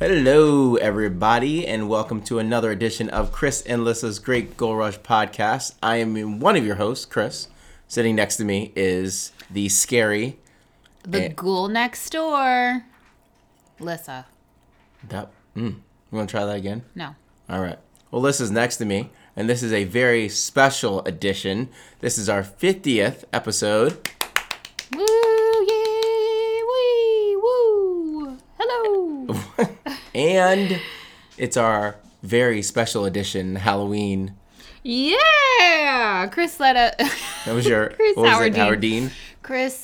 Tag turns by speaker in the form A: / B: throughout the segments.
A: Hello, everybody, and welcome to another edition of Chris and Lissa's Great Goal Rush podcast. I am one of your hosts, Chris. Sitting next to me is the scary.
B: The
A: Eh.
B: ghoul next door, Lissa.
A: That, mm, you want to try that again?
B: No.
A: All right. Well, Lissa's next to me, and this is a very special edition. This is our 50th episode.
B: Woo, yay, wee, woo. Hello.
A: and it's our very special edition Halloween.
B: yeah. Chris let a.
A: That was your
B: Chris
A: what was
B: Howard
A: it? Howard Dean.
B: Chris,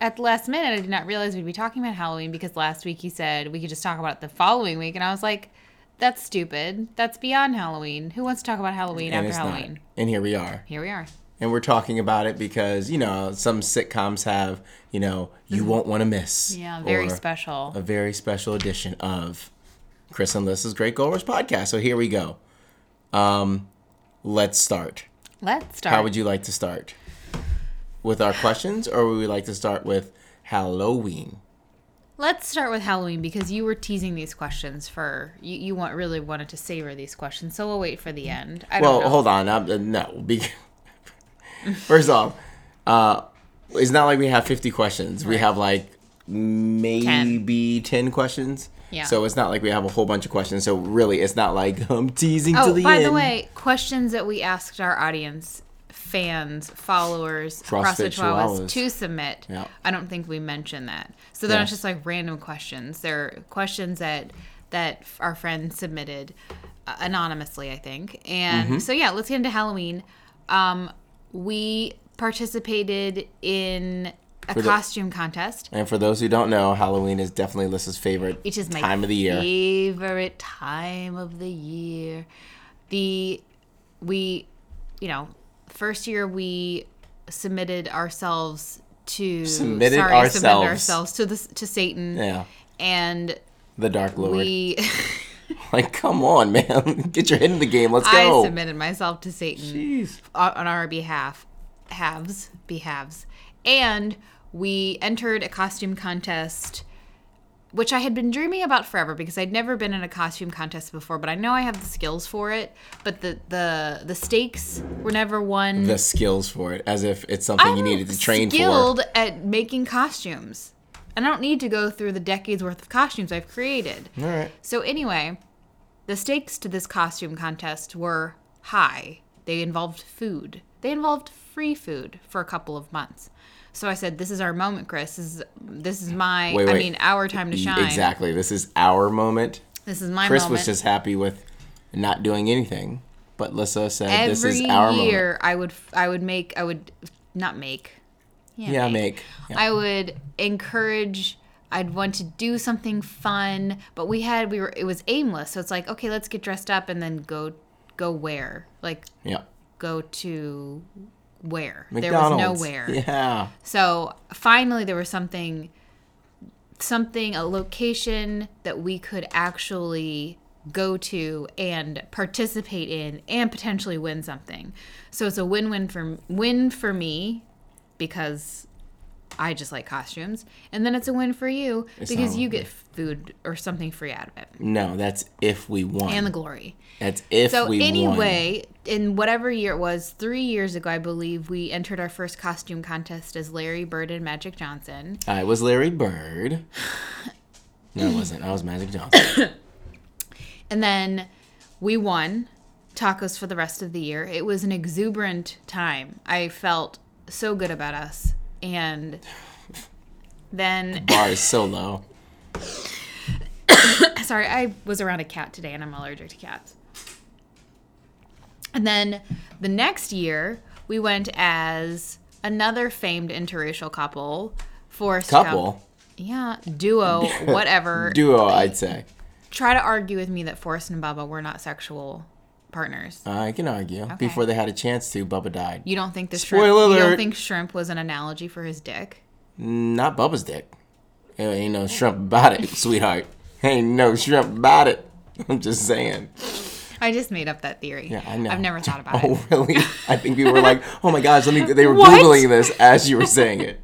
B: at the last minute, I did not realize we'd be talking about Halloween because last week he said we could just talk about it the following week, and I was like, "That's stupid. That's beyond Halloween. Who wants to talk about Halloween
A: And
B: after
A: it's not.
B: Halloween?"
A: And here we are.
B: Here we are.
A: And we're talking about it because, you know, some sitcoms have, you know, you won't want to miss.
B: Mm-hmm. Yeah, very special.
A: A very special edition of Chris and Lissa's Great Goal Rush podcast. So here we go. Um, let's start.
B: Let's start.
A: How would you like to start? With our questions, or would we like to start with Halloween?
B: Let's start with Halloween because you were teasing these questions for you. You want really wanted to savor these questions, so we'll wait for the end. I
A: Well, hold on. Um, uh, no. Be- First off, uh, it's not like we have 50 questions. We have like maybe 10, questions.
B: Yeah.
A: So it's not like we have a whole bunch of questions. So really, it's not like I'm teasing
B: Oh,
A: to the
B: by
A: end.
B: the way, questions that we asked our audience, fans, followers,
A: CrossFit
B: CrossFit to submit.
A: Yeah.
B: I don't think we mentioned that. So they're
A: Yeah.
B: not just like random questions. They're questions that that our friends submitted uh, anonymously, I think. And
A: Mm-hmm.
B: so yeah, let's get into Halloween. Um, we participated in a
A: the-
B: costume contest.
A: And for those who don't know, Halloween is definitely Lissa's favorite
B: It is my
A: time of the year.
B: favorite time of the year. The we, you know, first year we submitted ourselves to
A: Submitted
B: sorry,
A: ourselves.
B: submitted ourselves to the to Satan,
A: Yeah.
B: and
A: The Dark Lord.
B: we
A: like, come on, man. Get your head in the game. Let's
B: I
A: go.
B: I submitted myself to Satan
A: Jeez.
B: on on our behalf, halves, behalves, and we entered a costume contest, which I had been dreaming about forever because I'd never been in a costume contest before. But I know I have the skills for it. But the the the stakes were never won.
A: The skills for it, as if it's something you
B: I'm
A: needed to train
B: skilled at making costumes, and I don't need to go through the decades worth of costumes I've created.
A: All right.
B: So anyway, the stakes to this costume contest were high. They involved food. They involved free food for a couple of months. So I said, "This is our moment, Chris. This is this is my.
A: Wait,
B: I mean, our time to shine.
A: Exactly. This is our moment.
B: This is my
A: Chris
B: moment.
A: was just happy with not doing anything, but Lissa said
B: Every
A: this is our moment.
B: year, I would I would make I would not make.
A: Yeah, make. Yeah.
B: I would encourage I'd want to do something fun, but we had we were it was aimless. So it's like, okay, let's get dressed up and then go go where? Like
A: yeah.
B: go to where?
A: McDonald's.
B: There was nowhere.
A: Yeah.
B: So finally there was something something a location that we could actually go to and participate in and potentially win something. So it's a win-win for win for me because I just like costumes, and then it's a win for you because you get food or something free out of it
A: No, that's if we won.
B: and the glory.
A: that's if
B: So
A: we won.
B: anyway, in whatever year it was, three years ago, I believe we entered our first costume contest as Larry Bird and Magic Johnson.
A: I was Larry Bird. No, it wasn't. I was Magic Johnson.
B: And then we won tacos for the rest of the year. It was an exuberant time. I felt so good about us. And then,
A: Bar is so low.
B: sorry, I was around a cat today and I'm allergic to cats. And then the next year, we went as another famed interracial couple, Forrest Gump.
A: Couple.
B: yeah, duo, whatever.
A: Duo, I'd say.
B: Try to argue with me that Forrest and Bubba were not sexual partners.
A: I can argue. Before they had a chance to, Bubba died.
B: You don't think the shrimp?
A: Spoiler
B: You don't think shrimp was an analogy for his dick?
A: Not Bubba's dick. There ain't no shrimp about it, sweetheart. Ain't no shrimp about it. I'm just saying.
B: I just made up that theory.
A: Yeah, I know.
B: I've never thought about
A: Oh,
B: it.
A: really? I think people were like, "Oh my gosh!" Let me. They were
B: What?
A: googling this as you were saying it.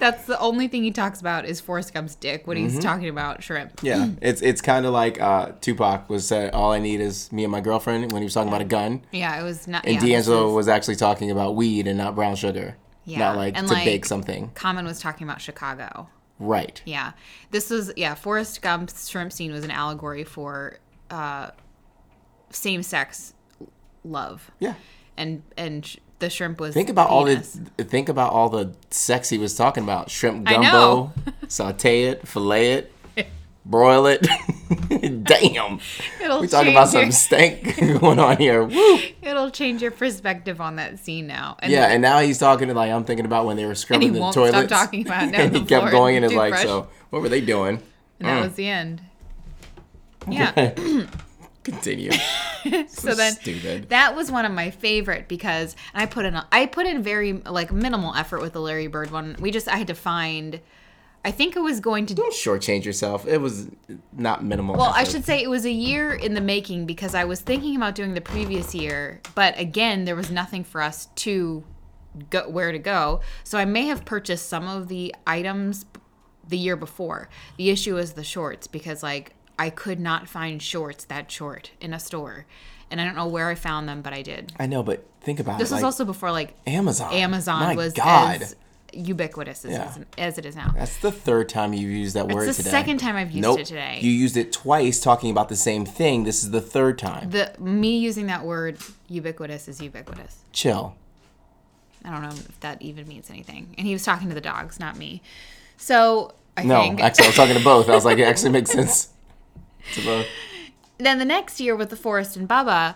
B: That's the only thing he talks about is Forrest Gump's dick when
A: Mm-hmm.
B: he's talking about shrimp.
A: Yeah, it's it's kind of like uh, Tupac was said, "All I need is me and my girlfriend" when he was talking about a gun,
B: Yeah, it was not.
A: and
B: yeah,
A: D'Angelo
B: is-
A: was actually talking about weed and not brown sugar.
B: Yeah,
A: Not like
B: and
A: to
B: like-
A: bake something.
B: Common was talking about Chicago.
A: Right.
B: Yeah, this was yeah. Forrest Gump's shrimp scene was an allegory for uh, same-sex love,
A: Yeah.
B: and and the shrimp was
A: Think about all the think about all the sex he was talking about. Shrimp gumbo, saute it, fillet it, broil it. Damn.
B: It'll
A: We talking about
B: your-
A: some stank going on here. Woo.
B: It'll change your perspective on that scene now. And
A: Yeah, and now he's talking to like I'm thinking about when they were scrubbing
B: he
A: the
B: won't stop talking about it now
A: and he kept going
B: and
A: is like,
B: toothbrush.
A: so what were they doing?
B: and that
A: Mm.
B: was the end. Yeah.
A: Continue.
B: so then
A: stupid.
B: that was one of my favorite because I put in a, I put in very like minimal effort with the Larry Bird one. We just I had to find I think it was going to
A: Don't shortchange yourself. It was not minimal.
B: well, I should say it was a year in the making because I was thinking about doing the previous year, but again, there was nothing for us to go where to go. So I may have purchased some of the items the year before. The issue is the shorts because like I could not find shorts that short in a store. And I don't know where I found them, but I did.
A: I know, but think about
B: This
A: it.
B: was
A: like,
B: also before like
A: Amazon.
B: Amazon
A: My
B: was
A: God.
B: as ubiquitous as,
A: Yeah.
B: as it is now.
A: That's the third time you've used that word today.
B: It's the
A: today.
B: second time I've used
A: nope.
B: it today.
A: You used it twice talking about the same thing. This is the third time.
B: the me using that word ubiquitous is ubiquitous.
A: Chill.
B: I don't know if that even means anything. And he was talking to the dogs, not me. So I
A: No,
B: think
A: actually, I was talking to both. I was like, it actually makes sense
B: then the next year with the Forrest and Bubba,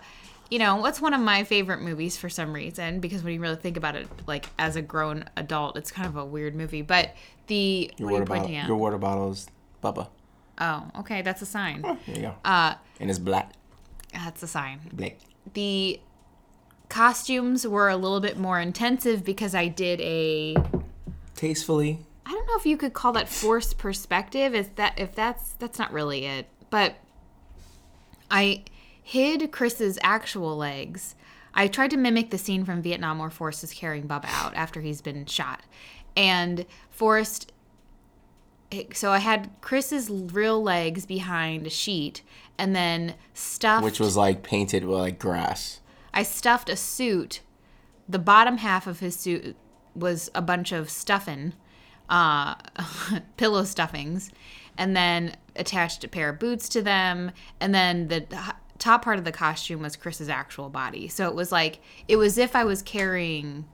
B: you know, what's one of my favorite movies for some reason because when you really think about it, like as a grown adult, it's kind of a weird movie. But the
A: Your
B: what
A: water bottle. Your water bottle is Bubba.
B: oh, okay, that's a sign.
A: There you go.
B: Uh,
A: and it's black.
B: that's a sign.
A: Black.
B: the costumes were a little bit more intensive because I did a
A: Tastefully.
B: I don't know if you could call that forced perspective. Is that if that's that's not really it. But I hid Chris's actual legs. I tried to mimic the scene from Vietnam where Forrest is carrying Bubba out after he's been shot. And Forrest so I had Chris's real legs behind a sheet and then stuffed
A: Which was like painted with like grass.
B: I stuffed a suit. The bottom half of his suit was a bunch of stuffing, uh, pillow stuffings, and then attached a pair of boots to them. And then the top part of the costume was Chris's actual body. So it was like it was if I was carrying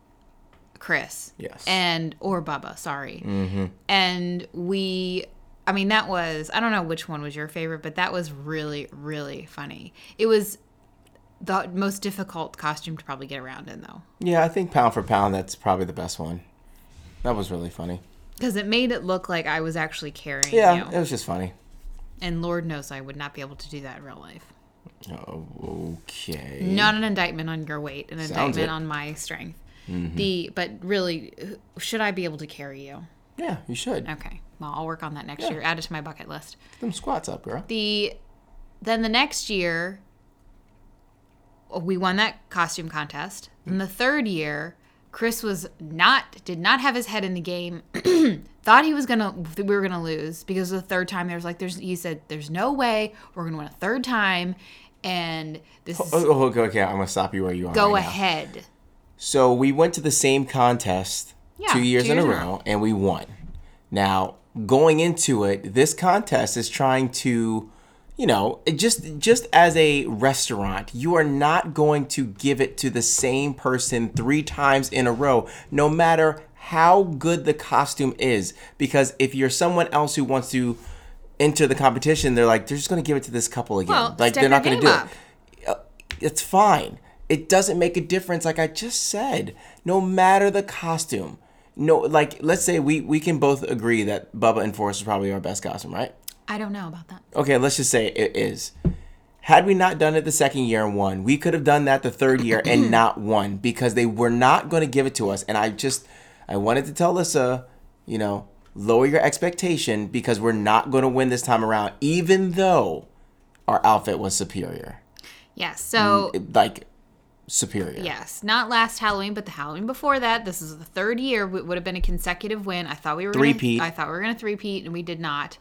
B: Chris.
A: Yes.
B: And or Bubba, sorry. Mm-hmm. And we. I mean, that was, I don't know which one was your favorite, but that was really, really funny. It was the most difficult costume to probably get around in though
A: Yeah, I think pound for pound, that's probably the best one. That was really funny.
B: Because it made it look like i was actually carrying
A: Yeah,
B: you
A: it was just funny.
B: and lord knows i would not be able to do that in real life
A: Oh, okay.
B: not an indictment on your weight an
A: Sounds
B: indictment
A: it. Mm-hmm.
B: on my strength the but really should i be able to carry you
A: Yeah, you should.
B: okay well i'll work on that next
A: Yeah.
B: year add it to my bucket list
A: Get them squats up, girl.
B: the then the next year we won that costume contest And the third year chris was not did not have his head in the game thought he was gonna we were gonna lose because the third time there was like there's he said there's no way we're gonna win a third time and this is
A: Oh, oh, okay, okay, I'm gonna stop you where you are.
B: go
A: right now.
B: ahead
A: So we went to the same contest
B: Yeah,
A: two years
B: two
A: in
B: years in a
A: row, and we won. Now, going into it, this contest is trying to, you know, just just as a restaurant, you are not going to give it to the same person three times in a row, no matter how good the costume is. Because if you're someone else who wants to enter the competition, they're like, they're just going to give it to this couple again.
B: Well,
A: like they're not going to do
B: game
A: it
B: uh,
A: it's fine. It doesn't make a difference, like I just said. No matter the costume, no, like let's say we we can both agree that Bubba and Forrest is probably our best costume, right?
B: I don't know about that.
A: Okay, let's just say it is. Had we not done it the second year and won, we could have done that the third year and not won because they were not going to give it to us. And I just, I wanted to tell Lissa, you know, lower your expectation because we're not going to win this time around, even though our outfit was superior.
B: Yes. Mm, so
A: Like, superior.
B: yes, not last Halloween, but the Halloween before that. This is the third year. It would have been a consecutive win. I thought we were
A: Three-peat.
B: Gonna, I thought we were going to three-peat, and we did not.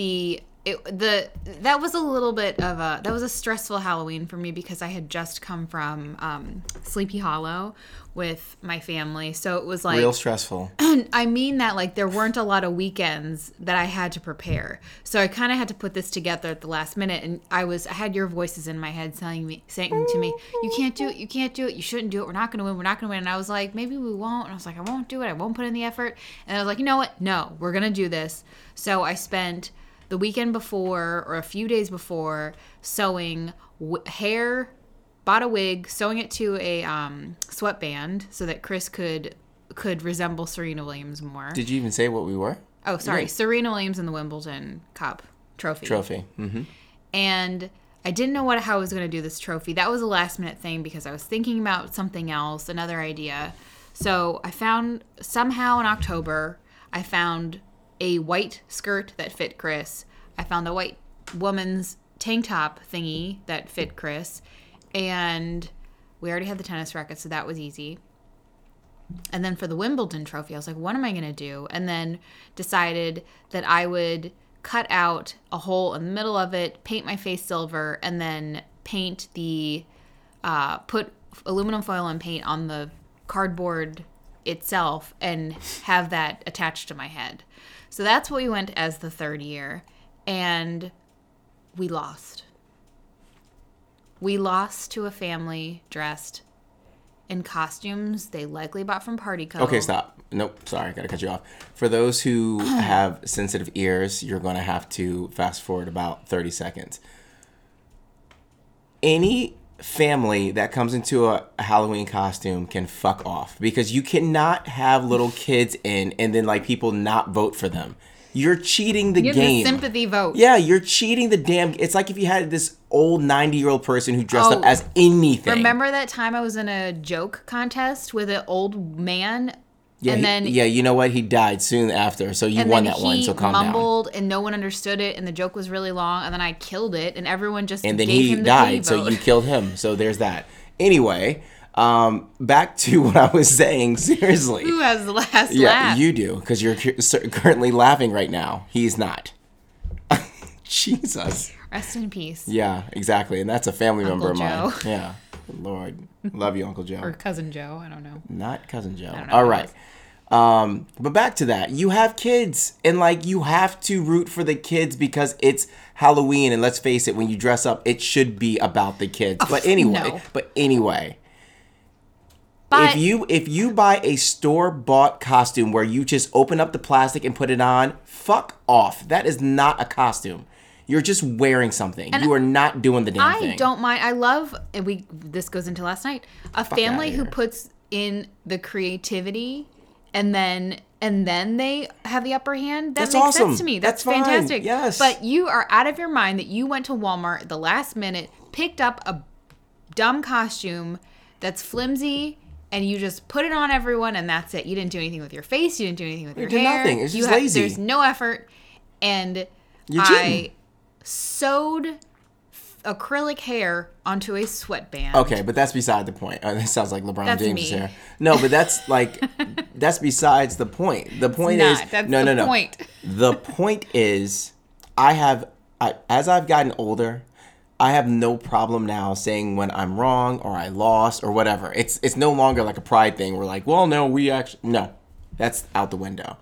B: The it, the that was a little bit of a that was a stressful Halloween for me because I had just come from um, Sleepy Hollow with my family, so it was like
A: Real stressful.
B: I mean that like there weren't a lot of weekends that I had to prepare. So I kind of had to put this together at the last minute and I was I had your voices in my head telling me saying to me, "You can't do it. You can't do it. You shouldn't do it. We're not going to win. We're not going to win." And I was like, "Maybe we won't." And I was like, "I won't do it. I won't put in the effort." And I was like, "You know what? No, we're going to do this." So I spent the weekend before or a few days before sewing w- hair bought a wig, sewing it to a um, sweatband so that Chris could could resemble Serena Williams more.
A: Did you even say what we were?
B: oh, sorry,
A: yeah.
B: Serena Williams in the Wimbledon Cup trophy.
A: Trophy. mm-hmm.
B: And I didn't know what how I was going to do this trophy. That was a last minute thing because I was thinking about something else, another idea. So I found somehow in October, I found a white skirt that fit Chris. I found a white woman's tank top thingy that fit Chris. And we already had the tennis racket, so that was easy. And then for the Wimbledon trophy, I was like, what am I going to do? And then decided that I would cut out a hole in the middle of it, paint my face silver, and then paint the, uh, put aluminum foil and paint on the cardboard itself and have that attached to my head. So that's what we went as the third year. And we lost. We lost to a family dressed in costumes they likely bought from Party Co.
A: Okay, stop. Nope, sorry, gotta cut you off. For those who have sensitive ears, you're gonna have to fast forward about 30 seconds. Any family that comes into a Halloween costume can fuck off because you cannot have little kids in and then like people not vote for them. You're cheating the
B: Give
A: game.
B: the sympathy vote.
A: yeah, you're cheating the damn. It's like if you had this old 90 year old person who dressed
B: Oh,
A: up as anything.
B: Remember that time I was in a joke contest with an old man?
A: Yeah,
B: and
A: he-
B: then
A: yeah, you know what? He died soon after, so you won that one. So calm down.
B: mumbled and no one understood it and the joke was really long and then I killed it and everyone just
A: and then he
B: the
A: died, so you killed him. So there's that. Anyway, um, back to what I was saying. Seriously,
B: Who has the last
A: yeah,
B: laugh?
A: you do because you're cu- currently laughing right now. He's not. Jesus.
B: Rest in peace.
A: Yeah, exactly, and that's a family member of mine. Yeah, Lord, love you, Uncle Joe.
B: Or cousin Joe, I don't know.
A: Not cousin Joe. All right. Um, but back to that. You have kids and like you have to root for the kids because it's Halloween and let's face it, when you dress up, it should be about the kids. But anyway,
B: no.
A: but anyway,
B: But
A: if you if you buy a store-bought costume where you just open up the plastic and put it on, fuck off. That is not a costume. You're just wearing something. And you are not doing the damn
B: I
A: thing.
B: don't mind. I love and we this goes into last night. A family who puts in the creativity and then and then they have the upper hand. That
A: That's
B: makes
A: awesome.
B: sense to me. That's,
A: That's fine.
B: fantastic.
A: Yes.
B: But you are out of your mind that you went to Walmart at the last minute, picked up a dumb costume that's flimsy and you just put it on everyone and that's it. You didn't do anything with your face, you didn't do anything with your
A: did
B: hair.
A: nothing. It's
B: you
A: just lazy.
B: There's no effort and
A: You're
B: I
A: cheating.
B: Sewed acrylic hair onto a sweatband.
A: Okay, but that's beside the point. Uh, this sounds like LeBron
B: That's
A: James
B: me.
A: here. No, but that's like that's besides the point. The point
B: not.
A: is
B: That's
A: no,
B: the
A: no, no.
B: point.
A: The point is, I have I, as I've gotten older, I have no problem now saying when I'm wrong or I lost or whatever. It's it's no longer like a pride thing. We're like, well, no, we actually no, that's out the window.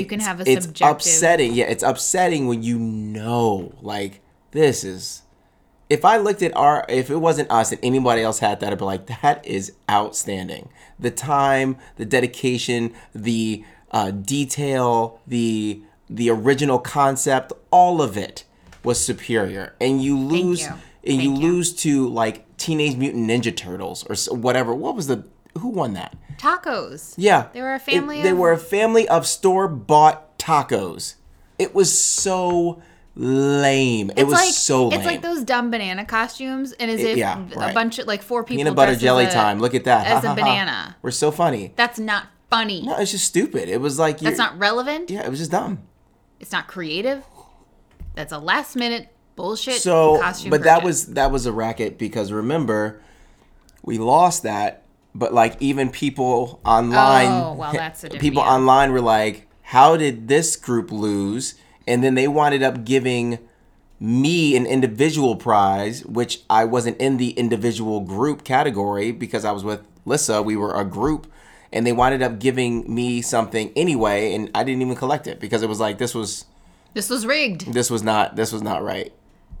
B: You can have a
A: it's
B: subjective-
A: upsetting. Yeah, it's upsetting when you know, like, this is. If I looked at our, if it wasn't us and anybody else had that, I'd be like, that is outstanding. The time, the dedication, the uh, detail, the the original concept, all of it was superior. And you lose,
B: you.
A: and you
B: you.
A: lose to like Teenage Mutant Ninja Turtles or whatever. What was the who won that?
B: Tacos.
A: Yeah.
B: They were a
A: It-
B: family
A: they
B: of-
A: were a family of store bought tacos. It was so lame. it
B: It's
A: was
B: like
A: so lame.
B: it's like those dumb banana costumes, and as
A: It-
B: if
A: yeah,
B: a
A: right.
B: bunch of like four people
A: Peanut butter jelly
B: a-
A: time. Look at that. Ha,
B: as a
A: ha, ha.
B: banana.
A: We're so funny.
B: That's not funny.
A: No, it's just stupid. It was like
B: That's not relevant.
A: Yeah, it was just dumb.
B: It's not creative. That's a last minute bullshit
A: So,
B: costume.
A: but that was that was a racket because remember, we lost that. But like even people online,
B: Oh, well, that's a different-
A: people
B: yeah.
A: online were like, "How did this group lose?" And then they winded up giving me an individual prize, which I wasn't in the individual group category because I was with Lissa. We were a group, and they winded up giving me something anyway, and I didn't even collect it because it was like this was
B: this was rigged.
A: this was not this was not right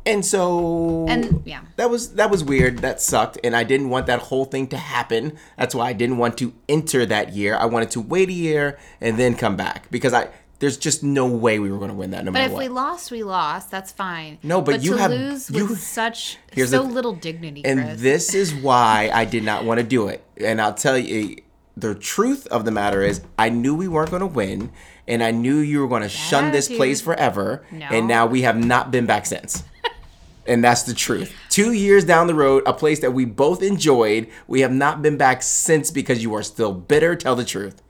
A: and so
B: And, yeah.
A: that was that was weird that sucked and i didn't want that whole thing to happen that's why i didn't want to enter that year i wanted to wait a year and then come back because i there's just no way we were going to win that no
B: But
A: matter
B: if
A: what
B: we lost, we lost. That's fine.
A: No, but you
B: to
A: have-
B: lose
A: you-
B: with such
A: Here's
B: so
A: th-
B: little dignity,
A: and
B: Chris.
A: this is why i did not want to do it and i'll tell you the truth of the matter is i knew we weren't going to win and i knew you were going to shun this
B: attitude.
A: place forever
B: No.
A: and now we have not been back since and that's the truth two years down the road a place that we both enjoyed we have not been back since because you are still bitter tell the truth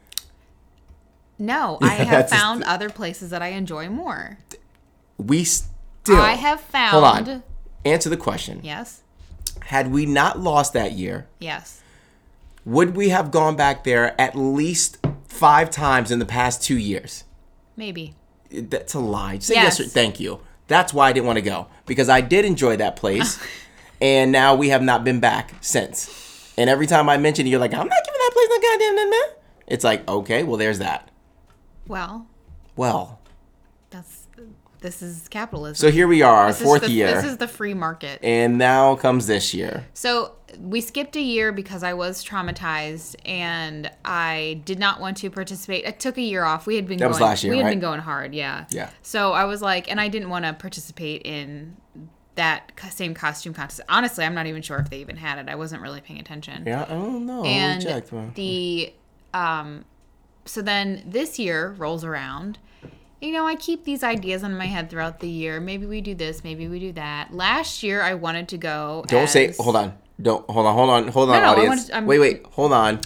B: no, I have found other places that I enjoy more.
A: we still
B: I have found.
A: hold on answer the question
B: Yes.
A: had we not lost that year
B: Yes.
A: would we have gone back there at least five times in the past two years
B: Maybe.
A: That's a lie. Say yes.
B: Yes.
A: or thank you. That's why I didn't want to go because I did enjoy that place, and now we have not been back since. And every time I mention it, you're like, I'm not giving that place no goddamn no. It's like, okay, well, there's that.
B: Well,
A: Well,
B: this is capitalism.
A: so here we are,
B: This
A: fourth
B: the-
A: year,
B: This is the free market.
A: and now comes this year.
B: So we skipped a year because I was traumatized and I did not want to participate. I took a year off. We had been
A: That
B: going,
A: was last year,
B: we had
A: right?
B: been going hard, yeah.
A: Yeah.
B: So I was like, and I didn't want to participate in that same costume contest. Honestly, I'm not even sure if they even had it. I wasn't really paying attention.
A: Yeah, I don't know.
B: and
A: we checked. man.
B: the um so then this year rolls around you know i keep these ideas in my head throughout the year maybe we do this maybe we do that last year i wanted to go
A: Don't say. Hold on. Don't hold on. Hold on. Hold on,
B: no,
A: audience.
B: I'm-
A: wait, wait. Hold on.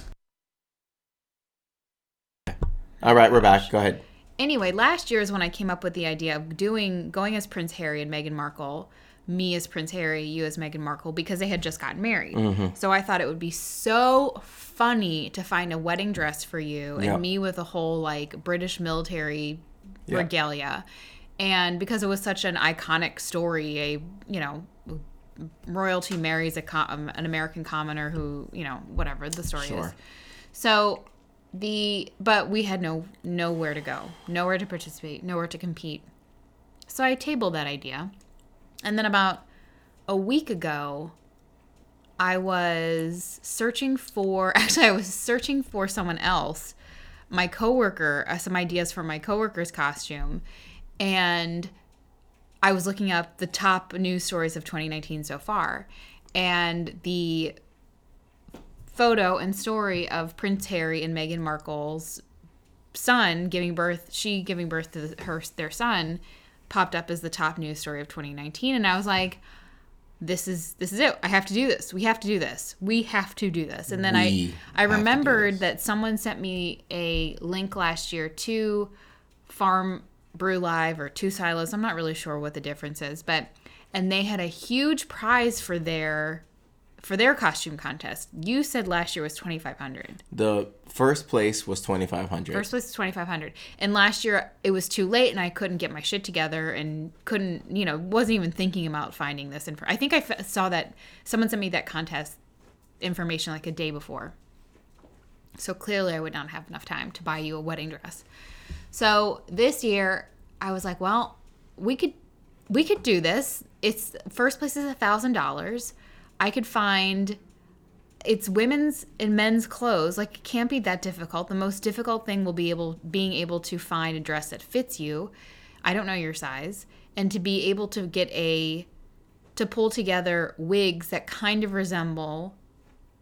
A: All right, we're back. Go ahead.
B: anyway last year is when i came up with the idea of doing going as prince harry and meghan markle me as prince harry you as meghan markle because they had just gotten married
A: Mm-hmm.
B: so i thought it would be so funny to find a wedding dress for you and
A: Yeah.
B: me with a whole like british military
A: Yeah.
B: regalia and because it was such an iconic story a you know royalty marries a com- um, an american commoner who you know whatever the story
A: Sure.
B: is so the but we had no nowhere to go, nowhere to participate, nowhere to compete. So I tabled that idea. And then about a week ago, I was searching for actually I was searching for someone else, my coworker, uh, some ideas for my coworker's costume, and I was looking up the top news stories of 2019 so far, and the photo and story of Prince Harry and Meghan Markle's son giving birth, she giving birth to her their son, popped up as the top news story of 2019, and I was like, "This is this is it. I have to do this. We have to do this. We have to do this." And then
A: We
B: I I
A: have to do
B: remembered that someone sent me a link last year to Farm Brew Live or Two Silos. I'm not really sure what the difference is, but and they had a huge prize for their for their costume contest. You said last year was 2500.
A: The first place was twenty five hundred.
B: First place was 2500. And last year it was too late and I couldn't get my shit together and couldn't, you know, wasn't even thinking about finding this info. I think I f- saw that someone sent me that contest information like a day before. So clearly I would not have enough time to buy you a wedding dress. So this year I was like, well, we could we could do this. It's first place is a thousand dollars. I could find it's women's and men's clothes. Like it can't be that difficult. The most difficult thing will be able being able to find a dress that fits you. I don't know your size and to be able to get a to pull together wigs that kind of resemble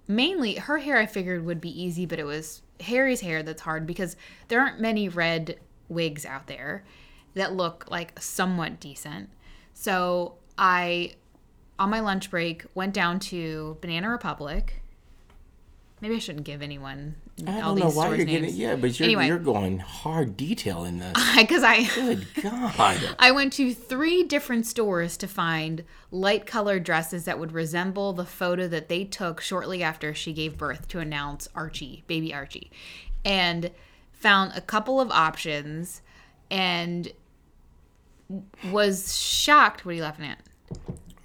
B: mainly her hair I figured would be easy, but it was Harry's hair that's hard because there aren't many red wigs out there that look like somewhat decent. So I, on my lunch break, went down to Banana Republic. Maybe I shouldn't give anyone
A: I
B: all
A: don't know
B: these
A: why you're
B: names.
A: getting yeah, but you're
B: Anyway.
A: you're going hard detail in this.
B: Because I,
A: Good God.
B: I went to three different stores to find light colored dresses that would resemble the photo that they took shortly after she gave birth to announce Archie, baby Archie, and found a couple of options and was shocked. What are you laughing at?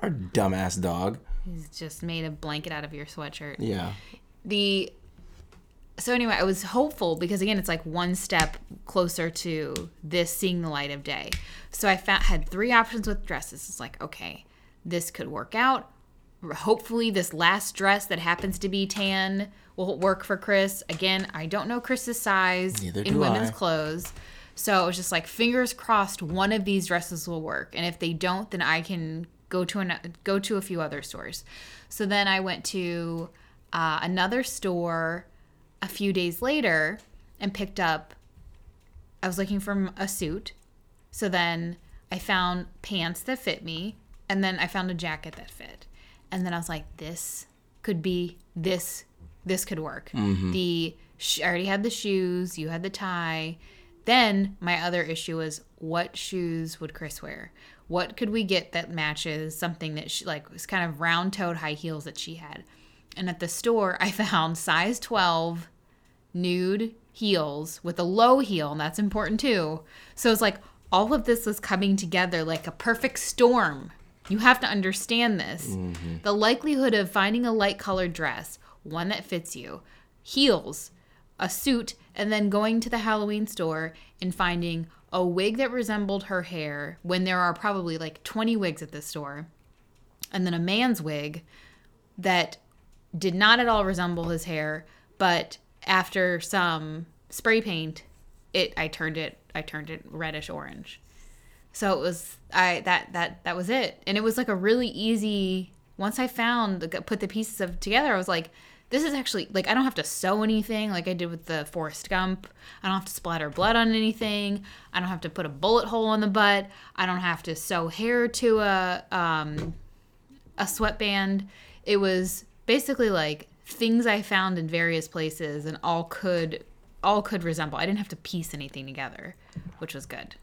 A: Our dumbass dog.
B: He's just made a blanket out of your sweatshirt.
A: Yeah.
B: the so anyway i was hopeful because again it's like one step closer to this seeing the light of day so i found, had three options with dresses it's like okay this could work out hopefully this last dress that happens to be tan will work for chris again i don't know chris's size
A: Neither
B: in women's
A: I.
B: clothes so it was just like fingers crossed one of these dresses will work and if they don't then i can go to an, go to a few other stores. So then i went to uh, another store a few days later and picked up i was looking for a suit. So then i found pants that fit me and then i found a jacket that fit. And then i was like this could be this this could work. The sh- i already had the shoes you had the tie then my other issue was what shoes would chris wear what could we get that matches something that she like was kind of round toed high heels that she had and at the store i found size 12 nude heels with a low heel, and that's important too. So it's like all of this was coming together like a perfect storm. You have to understand this. Mm-hmm. The likelihood of finding a light colored dress, one that fits you, heels, a suit, and then going to the Halloween store and finding a wig that resembled her hair when there are probably like 20 wigs at this store, and then a man's wig that did not at all resemble his hair, but after some spray paint, it I turned it I turned it reddish orange. So it was I that that that was it, and it was like a really easy. Once I found put the pieces of together, I was like, this is actually like I don't have to sew anything like I did with the Forrest Gump. I don't have to splatter blood on anything. I don't have to put a bullet hole on the butt. I don't have to sew hair to a um a sweatband. It was basically like things I found in various places and all could all could resemble. I didn't have to piece anything together, which was good.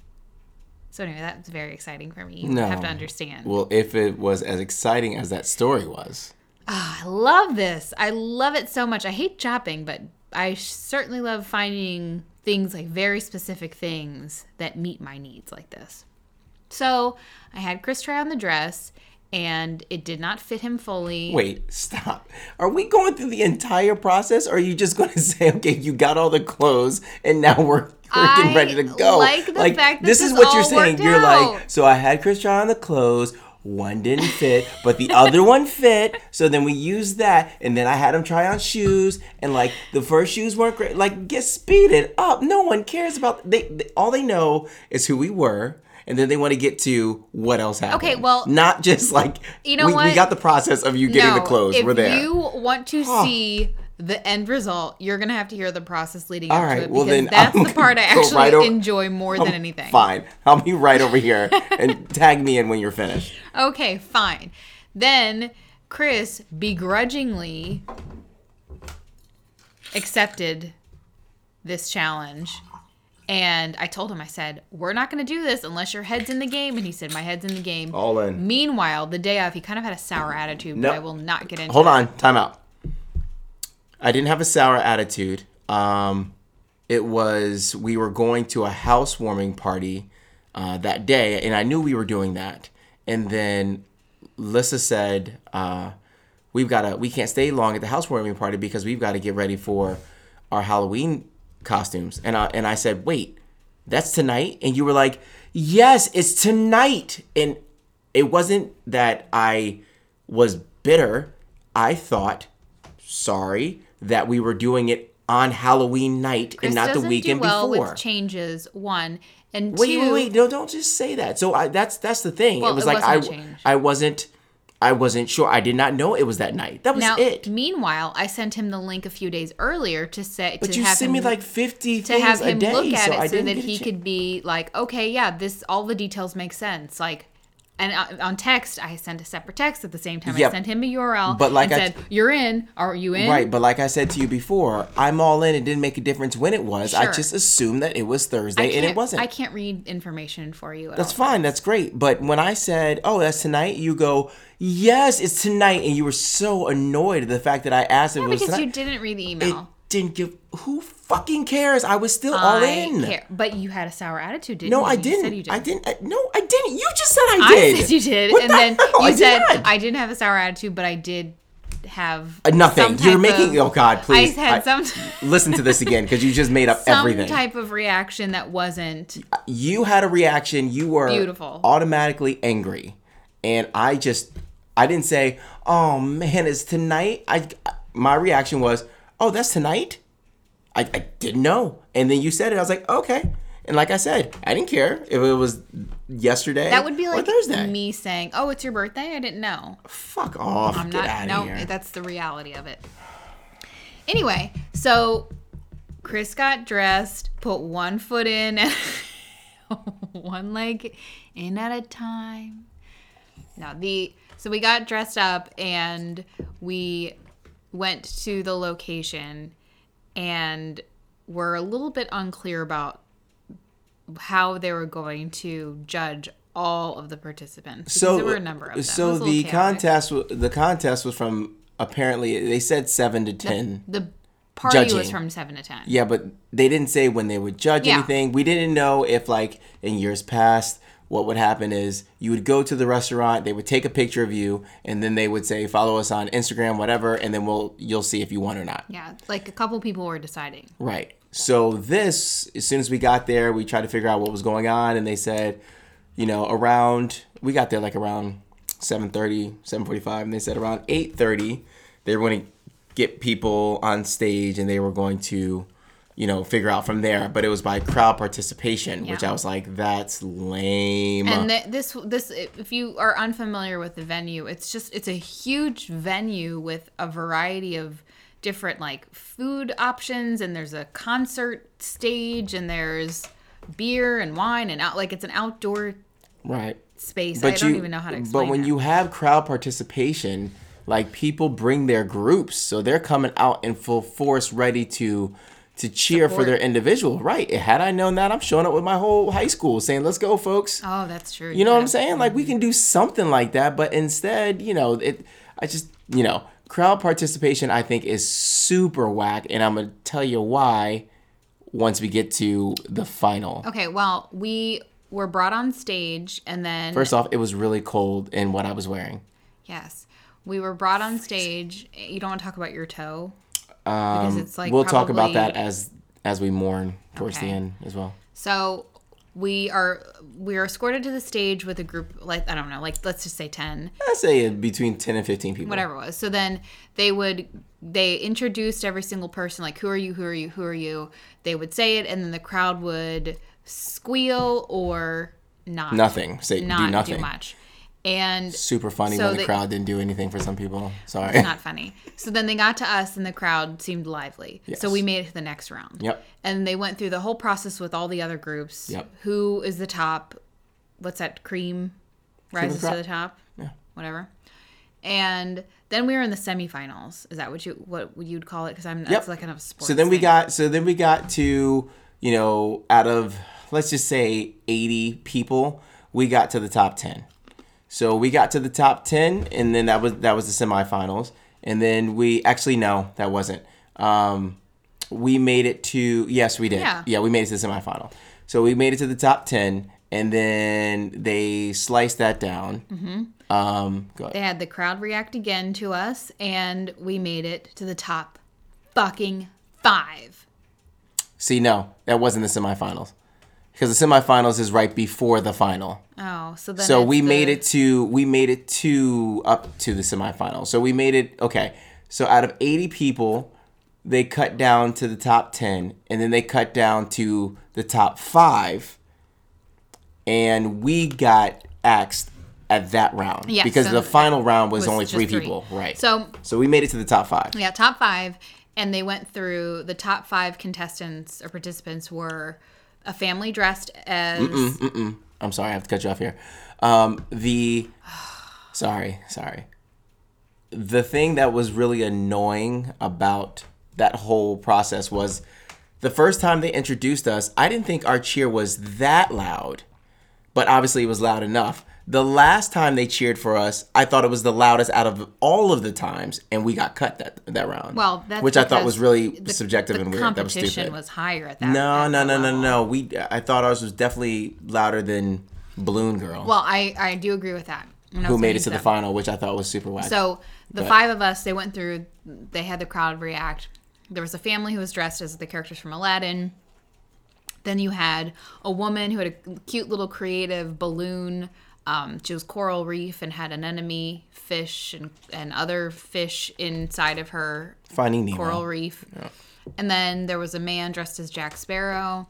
B: So anyway, that's very exciting for me. You
A: No.
B: have to understand.
A: Well, if it was as exciting as that story was.
B: Ah, I love this. I love it so much. I hate shopping, but I certainly love finding things like very specific things that meet my needs like this. So I had Chris try on the dress, and it did not fit him fully.
A: Wait, stop. Are we going through the entire process or are you just going to say, okay, you got all the clothes and now we're freaking ready to go?
B: like the fact that
A: this is
B: this
A: what you're saying. You're like, so I had Chris try on the clothes. One didn't fit, but the other one fit. So then we used that, and then I had him try on shoes, and like the first shoes weren't great. Like, get speeded up. No one cares about they. they all they know is who we were, and then they want to get to what else happened.
B: Okay, well-
A: not just like
B: You know
A: we, we got the process of you getting the clothes. We're there.
B: you want to see the end result, you're gonna have to hear the process leading up
A: All right,
B: to it
A: well
B: because
A: then
B: that's
A: I'm
B: the part I actually
A: right
B: enjoy more than anything.
A: Fine. I'll be right over here and tag me in when you're finished.
B: Okay, fine. Then Chris begrudgingly accepted this challenge. And I told him, I said, We're not going to do this unless your head's in the game. And he said, My head's in the game.
A: All in.
B: Meanwhile, the day off, he kind of had a sour attitude,
A: Nope.
B: but I will not get into
A: Hold
B: it.
A: on, time out. I didn't have a sour attitude. Um, it was we were going to a housewarming party uh, that day, and I knew we were doing that. And then Lissa said, uh, "We've got to. We can't stay long at the housewarming party because we've got to get ready for our Halloween costumes." And I and I said, "Wait, that's tonight?" And you were like, "Yes, it's tonight." And it wasn't that I was bitter. I thought sorry that we were doing it on Halloween night
B: Chris
A: and not the weekend
B: well
A: before.
B: changes, one. And
A: Wait,
B: two,
A: wait, wait! No, don't just say that. So I, that's that's the thing.
B: Well,
A: it was
B: it
A: like I
B: wasn't a change.
A: I wasn't I wasn't sure. I did not know it was that night. That was
B: Now,
A: it.
B: meanwhile, I sent him the link a few days earlier to say
A: But
B: to
A: you
B: have
A: sent
B: him
A: me like 50
B: to
A: things
B: have
A: a
B: him
A: day,
B: look at
A: so
B: it so that he could be like, okay, yeah, this all the details make sense. Like, and uh, on text, I sent a separate text at the same time.
A: Yep.
B: I sent him a URL,
A: But like
B: and
A: I-
B: said, "You're in. Are you in?"
A: Right, but like I said to you before, I'm all in. It didn't make a difference when it was. I just assumed that it was Thursday, and it wasn't.
B: I can't read information for you. At
A: That's fine. That's great. But when I said, "Oh, that's tonight," you go, "Yes, it's tonight," and you were so annoyed at the fact that I asked if it was
B: because
A: tonight.
B: you didn't read the
A: it
B: email.
A: Didn't give. Who fucking cares? I was still all
B: I
A: in.
B: care. But you had a sour attitude, didn't
A: No,
B: you?
A: No,
B: I
A: didn't.
B: said you didn't.
A: I didn't. I- no, I didn't. You just said I did.
B: I
A: did.
B: said you did,
A: What
B: and
A: the
B: then
A: hell?
B: You
A: did
B: said
A: not.
B: I didn't have a sour attitude, but I did have
A: Uh, nothing.
B: some
A: You're making.
B: of-
A: oh God, please.
B: I had
A: I-
B: some
A: listen to this again because you just made up
B: some
A: everything.
B: type of reaction that wasn't
A: you had a reaction. You were
B: Beautiful.
A: automatically angry, and I just I didn't say, "Oh man, it's tonight." I my reaction was, "Oh, that's tonight." I, I didn't know, and then you said it. I was like, "Okay." And like I said, I didn't care if it was yesterday.
B: that would be like
A: Thursday.
B: me saying, "Oh, it's your birthday." I didn't know.
A: Fuck off.
B: I'm
A: Get
B: not. No,
A: here.
B: that's the reality of it. Anyway, so Chris got dressed, put one foot in, and one leg in at a time. Now the so we got dressed up and we went to the location and were a little bit unclear about how they were going to judge all of the participants. Because
A: so
B: there were a number of them.
A: So
B: was a little
A: the contest, the contest was from apparently they said seven to ten.
B: The party was from seven to ten.
A: Yeah, but they didn't say when they would judge
B: Yeah.
A: anything. We didn't know if, like, in years past, what would happen is you would go to the restaurant, they would take a picture of you, and then they would say, "Follow us on Instagram, whatever," and then we'll you'll see if you won or not.
B: Yeah, like a couple people were deciding.
A: Right. So this, as soon as we got there, we tried to figure out what was going on, and they said, you know, around we got there like around 7:30, 7:45, and they said around 8:30 they were going to get people on stage, and they were going to, you know, figure out from there. But it was by crowd participation, which I was like, that's lame.
B: And th- this this if you are unfamiliar with the venue, it's just it's a huge venue with a variety of different like food options and there's a concert stage and there's beer and wine and out like it's an outdoor
A: right.
B: space. I don't even know how to explain
A: But when you have crowd participation, like people bring their groups, so they're coming out in full force, ready to to cheer for their individual. Right? Had I known that, I'm showing up with my whole high school, saying, "Let's go, folks."
B: Oh, that's true.
A: You know what I'm saying? Like we can do something like that, but instead, you know, it. I just, you know, crowd participation. I think is super whack, and I'm gonna tell you why once we get to the final.
B: Okay, well, we were brought on stage and then
A: First off, it was really cold in what I was wearing.
B: yes, we were brought on stage. You don't want to talk about your toe
A: Um,
B: because it's like
A: we'll talk about that as as we mourn towards the end as well.
B: So we are we are escorted to the stage with a group like I don't know, like let's just say ten,
A: I say between ten and fifteen people.
B: whatever it was. So then they would they introduced every single person like who are you, who are you, who are you. They would say it, and then the crowd would squeal or not
A: Nothing. Say
B: not
A: do
B: do,
A: nothing.
B: much. And
A: Super funny
B: So
A: when the
B: they-
A: crowd didn't do anything for some people. Sorry.
B: it's not funny. So then they got to us, and the crowd seemed lively. So we made it to the next round.
A: Yep.
B: And they went through the whole process with all the other groups.
A: Yep.
B: Who is the top? What's that? Cream rises
A: crop?
B: to the top.
A: Yeah.
B: Whatever. And then we were in the semifinals. Is that what you what you'd call it? Because I'm
A: Yep.
B: that's like kind of a sports.
A: So then we
B: thing.
A: got so then we got to you know out of let's just say 80 people we got to the top 10 so we got to the top 10 and then that was that was the semifinals and then we actually no that wasn't um we made it to yes we did
B: Yeah.
A: we made it to the semifinal so we made it to the top 10 and then they sliced that down mm-hmm. um go ahead.
B: They had the crowd react again to us, and we made it to the top fucking five.
A: see no that wasn't the semifinals because the semifinals is right before the final
B: Oh, so then
A: so we
B: the-
A: made it to we made it to up to the semifinal so we made it okay so out of 80 people they cut down to the top 10 and then they cut down to the top five and we got axed at that round.
B: Yeah,
A: Because
B: so
A: the final round was,
B: was
A: only three
B: three.
A: people. Right.
B: So
A: So we made it to the top five.
B: yeah, top five, and they went through the top five contestants or participants were a family dressed as
A: I'm sorry, I have to cut you off here. Um, the sorry, sorry. The thing that was really annoying about that whole process was the first time they introduced us, I didn't think our cheer was that loud, but obviously it was loud enough. The last time they cheered for us, I thought it was the loudest out of all of the times, and we got cut that that round.
B: well, that's
A: which I thought was really
B: the-
A: subjective
B: the
A: and weird. That was
B: competition was higher at that.
A: No,
B: at
A: no, no, no, no. We I thought ours was definitely louder than Balloon Girl,
B: Well, I I do agree with that.
A: Who made it to the final, which I thought was super wack.
B: So the
A: But-
B: five of us, they went through. They had the crowd react. There was a family who was dressed as the characters from Aladdin. Then you had a woman who had a cute little creative balloon. Um, she was coral reef and had an enemy fish and, and other fish inside of her
A: Finding Nemo,
B: coral reef. And then there was a man dressed as Jack Sparrow.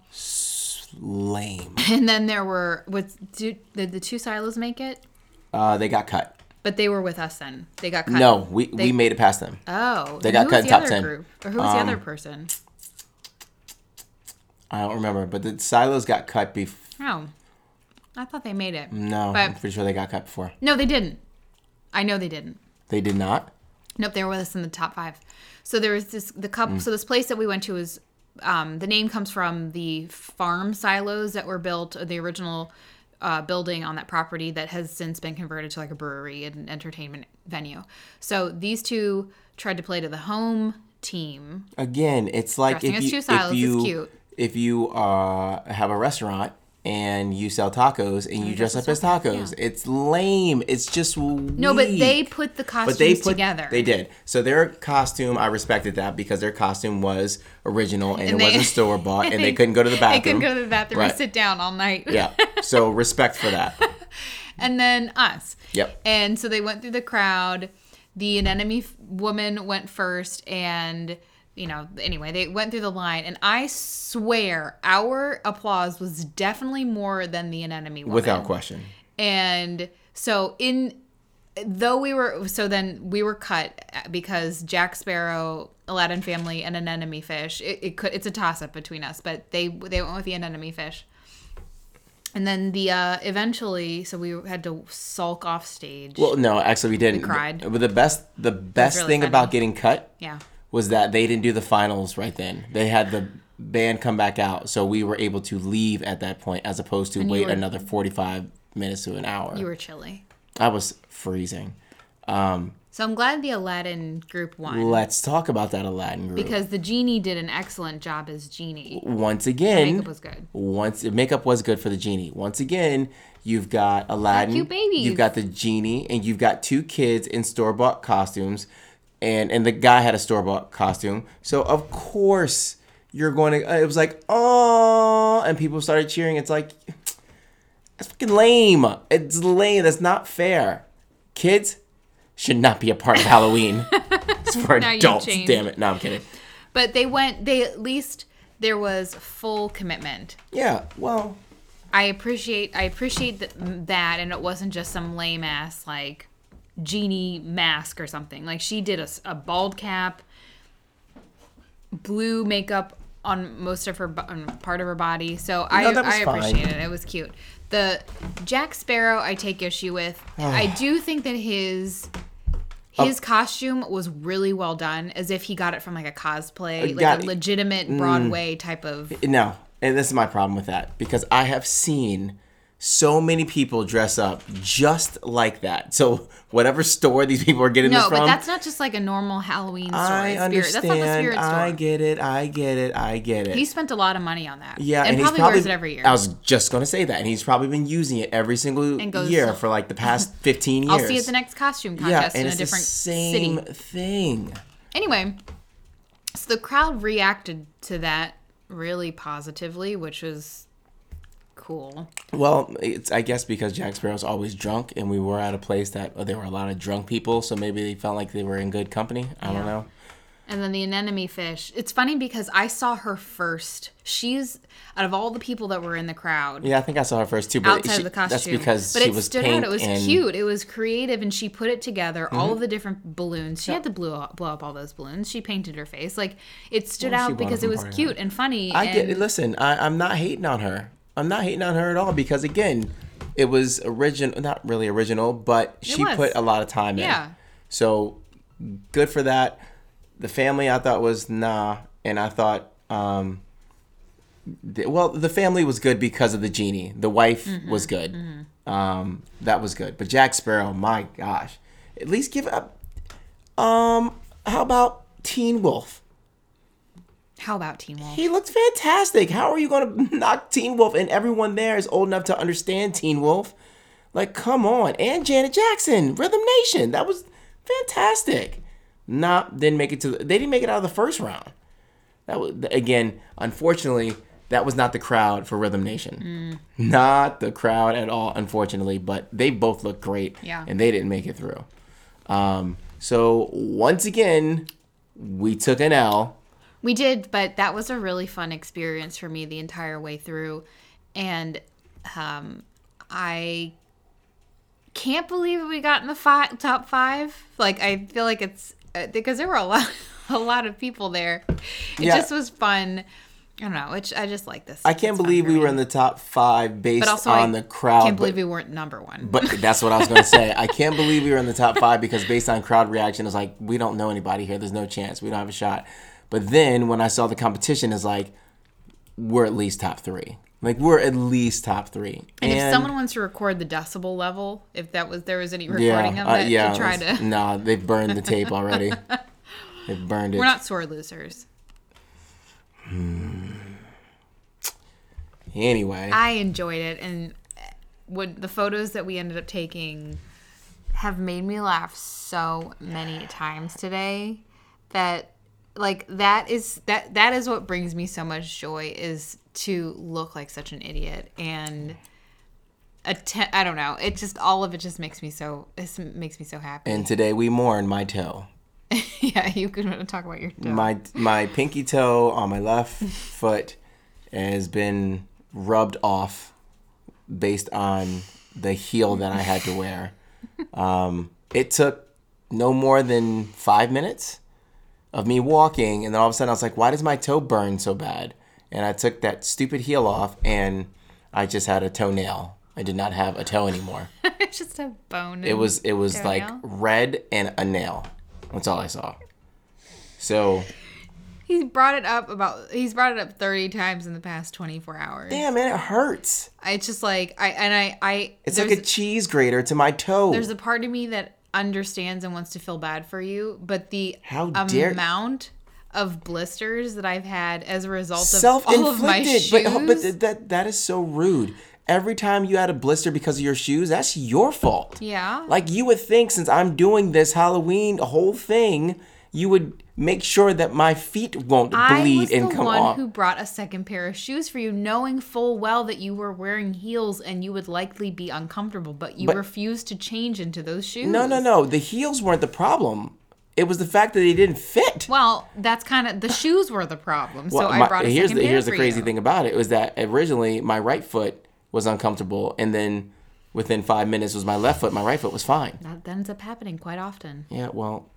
A: lame.
B: And then there were did, did the two silos make it?
A: Uh, they got cut.
B: But they were with us then. They got cut.
A: No, we
B: They-
A: we made it past them.
B: Oh,
A: They got
B: who
A: cut
B: was
A: in
B: the
A: top
B: other
A: 10.
B: Group? Or who was the
A: Um,
B: other person?
A: I don't remember, but the silos got cut before.
B: Oh, I thought they made it.
A: No,
B: But-
A: I'm pretty sure they got cut before.
B: No, they didn't. I know they didn't.
A: They did not.
B: Nope, they were with us in the top five. So there was this the couple.
A: Mm.
B: So this place that we went to was um, the name comes from the farm silos that were built, the original uh, building on that property that has since been converted to like a brewery and entertainment venue. So these two tried to play to the home team.
A: Again, it's like
B: Dressing
A: if you if
B: silos is
A: you if you uh, have a restaurant and you sell tacos and you dress
B: dress
A: up as
B: tacos,
A: tacos, it's lame. It's just
B: No, but they put the costumes
A: but they put
B: together.
A: They did. So their costume, I respected that because their costume was original and, it
B: they-
A: wasn't store bought, and they couldn't go to the bathroom.
B: They couldn't go to the bathroom
A: Right.
B: and sit down all night.
A: Yeah. So respect for that.
B: and then us.
A: Yep.
B: And so they went through the crowd. The anemone woman went first, and you know, anyway, they went through the line, and I swear our applause was definitely more than the anemone woman.
A: Without question.
B: And so in though we were so then we were cut because Jack Sparrow, Aladdin family, and anemone fish. It, it could it's a toss up between us, but they they went with the anemone fish. And then the uh eventually, so we had to sulk off stage.
A: Well, no, actually we didn't.
B: We cried.
A: But the best the best
B: really
A: thing
B: funny.
A: about getting cut
B: yeah.
A: Was that they didn't do the finals right then. They had the band come back out, so we were able to leave at that point as opposed to
B: you
A: wait
B: were-
A: another 45 minutes to an hour.
B: You were chilly.
A: I was freezing.
B: Um, so I'm glad the Aladdin group won
A: Let's talk about that Aladdin group.
B: because the genie did an excellent job as genie.
A: once again,
B: Makeup was good.
A: once makeup was good for the genie. Once again, you've got Aladdin,
B: cute babies.
A: you've got the genie, and you've got two kids in store bought costumes, and and the guy had a store bought costume. So of course you're going to. Uh, it was like oh, and people started cheering. It's like that's fucking lame. It's lame. That's not fair. Kids should not be a part of Halloween. it's for adults. Damn it. No, I'm kidding.
B: But they went. They at least there was full commitment.
A: Yeah. Well.
B: I appreciate I appreciate th- that, and it wasn't just some lame ass like genie mask or something. Like she did a, a bald cap, blue makeup on most of her on part of her body. So I
A: that was
B: I
A: fine.
B: appreciate it. It was cute. The Jack Sparrow I take issue with. I do think that his. His costume was really well done, as if he got it from like a cosplay, uh, like
A: got-
B: a legitimate mm. Broadway type of.
A: No, and this is my problem with that because I have seen so many people dress up just like that. So whatever store these people are getting
B: No,
A: this from,
B: but that's not just like a normal Halloween store.
A: I
B: Spirit.
A: understand.
B: That's not the spirit store.
A: I get it. I get it. I get it.
B: he spent a lot of money on that.
A: yeah,
B: and,
A: he's
B: probably, wears it every year.
A: I was just gonna say that, and he's probably been using it every single
B: goes-
A: year for like the past fifteen years.
B: I'll see you at the next costume
A: yeah,
B: contest
A: and
B: in a
A: it's
B: different
A: the same
B: city.
A: thing.
B: Anyway, so the crowd reacted to that really positively, which was cool.
A: Well, it's I guess because Jack Sparrow's always drunk, and we were at a place that uh, there were a lot of drunk people, so maybe they felt like they were in good company. I don't know.
B: And then the anemone fish. It's funny because I saw her first. She's out of all the people that were in the crowd.
A: Yeah, I think I saw her first too. But
B: outside
A: she-
B: of the costume.
A: That's because
B: but
A: she
B: it
A: was
B: stood
A: pink
B: out. It was
A: and Mm-hmm.
B: cute. It was creative, and she put it together. All of the different balloons. She had to blow up, blow up all those balloons. She painted her face. Like it stood
A: Well,
B: out because it was cute and funny.
A: I get
B: and
A: it. Listen, I, I'm not hating on her. I'm not hating on her at all because again, it was original, not really original, but she
B: was.
A: put a lot of time in.
B: Yeah.
A: So good for that. The family I thought was nah, and I thought, um, th- well, the family was good because of the genie. The wife
B: Mm-hmm.
A: was good. Um, that was good. But Jack Sparrow, my gosh, at least give up. Um, how about Teen Wolf?
B: How about Teen Wolf?
A: He looked fantastic. How are you going to knock Teen Wolf? And everyone there is old enough to understand Teen Wolf. Like, come on. And Janet Jackson, Rhythm Nation. That was fantastic. Not didn't make it to. The, they didn't make it out of the first round. That was again. Unfortunately, that was not the crowd for Rhythm Nation. Not the crowd at all. Unfortunately, but they both looked great.
B: Yeah.
A: And they didn't make it through. Um. So once again, we took an L.
B: We did, but that was a really fun experience for me the entire way through. And um, I can't believe we got in the fi- top five. Like, I feel like it's uh, because there were a lot, a lot of people there. It
A: Yeah.
B: just was fun. I don't know. Which I just like this.
A: I can't believe we were in the top five based
B: But also,
A: on
B: I
A: the crowd.
B: Can't
A: but-
B: believe we weren't number one.
A: But that's what I was going to say. I can't believe we were in the top five because based on crowd reaction, it's like we don't know anybody here. There's no chance. We don't have a shot. But then when I saw the competition, it's like we're at least top three. Like we're at least top three.
B: and, if someone wants to record the decibel level, if that was there was any recording
A: yeah,
B: of
A: uh,
B: it
A: yeah,
B: to try to,
A: Nah, they've burned the tape already. they've burned it.
B: we're not sore losers.
A: anyway,
B: I enjoyed it, and would the photos that we ended up taking have made me laugh so many times today that like that is that that is what brings me so much joy is to look like such an idiot and att- I don't know it just all of it just makes me so it makes me so happy
A: and today we mourn my toe.
B: yeah you can talk about your toe.
A: my my pinky toe on my left foot has been rubbed off based on the heel that I had to wear. Um, it took no more than five minutes of me walking, and then all of a sudden I was like, "Why does my toe burn so bad?" And I took that stupid heel off, and I just had a toenail. I did not have a toe anymore.
B: it's just a bone
A: It was it was like red and a nail. That's all I saw. So
B: He's brought it up about he's brought it up 30 times in the past 24 hours.
A: damn man, it hurts.
B: It's just like I and I I
A: It's like a cheese grater to my toe.
B: there's a part of me that understands and wants to feel bad for you, but the
A: How dare-
B: amount of blisters that I've had as a result of all of my shoes.
A: but, oh, but that that is so rude. Every time you had a blister because of your shoes, that's your fault.
B: yeah.
A: Like you would think, since I'm doing this Halloween whole thing, you would make sure that my feet won't
B: I
A: bleed
B: was
A: and
B: the one
A: off.
B: who brought a second pair of shoes for you, knowing full well that you were wearing heels and you would likely be uncomfortable, but you
A: But-
B: refused to change into those shoes.
A: no, no, no. The heels weren't the problem. It was the fact that they didn't fit.
B: Well, that's kind of the shoes were the problem. so
A: Well,
B: I
A: my-
B: brought a
A: here's
B: second
A: the
B: pair
A: here's the crazy
B: you.
A: thing about it was that originally my right foot was uncomfortable, and then within five minutes was my left foot. My right foot was fine.
B: That, that ends up happening quite often.
A: Yeah, well,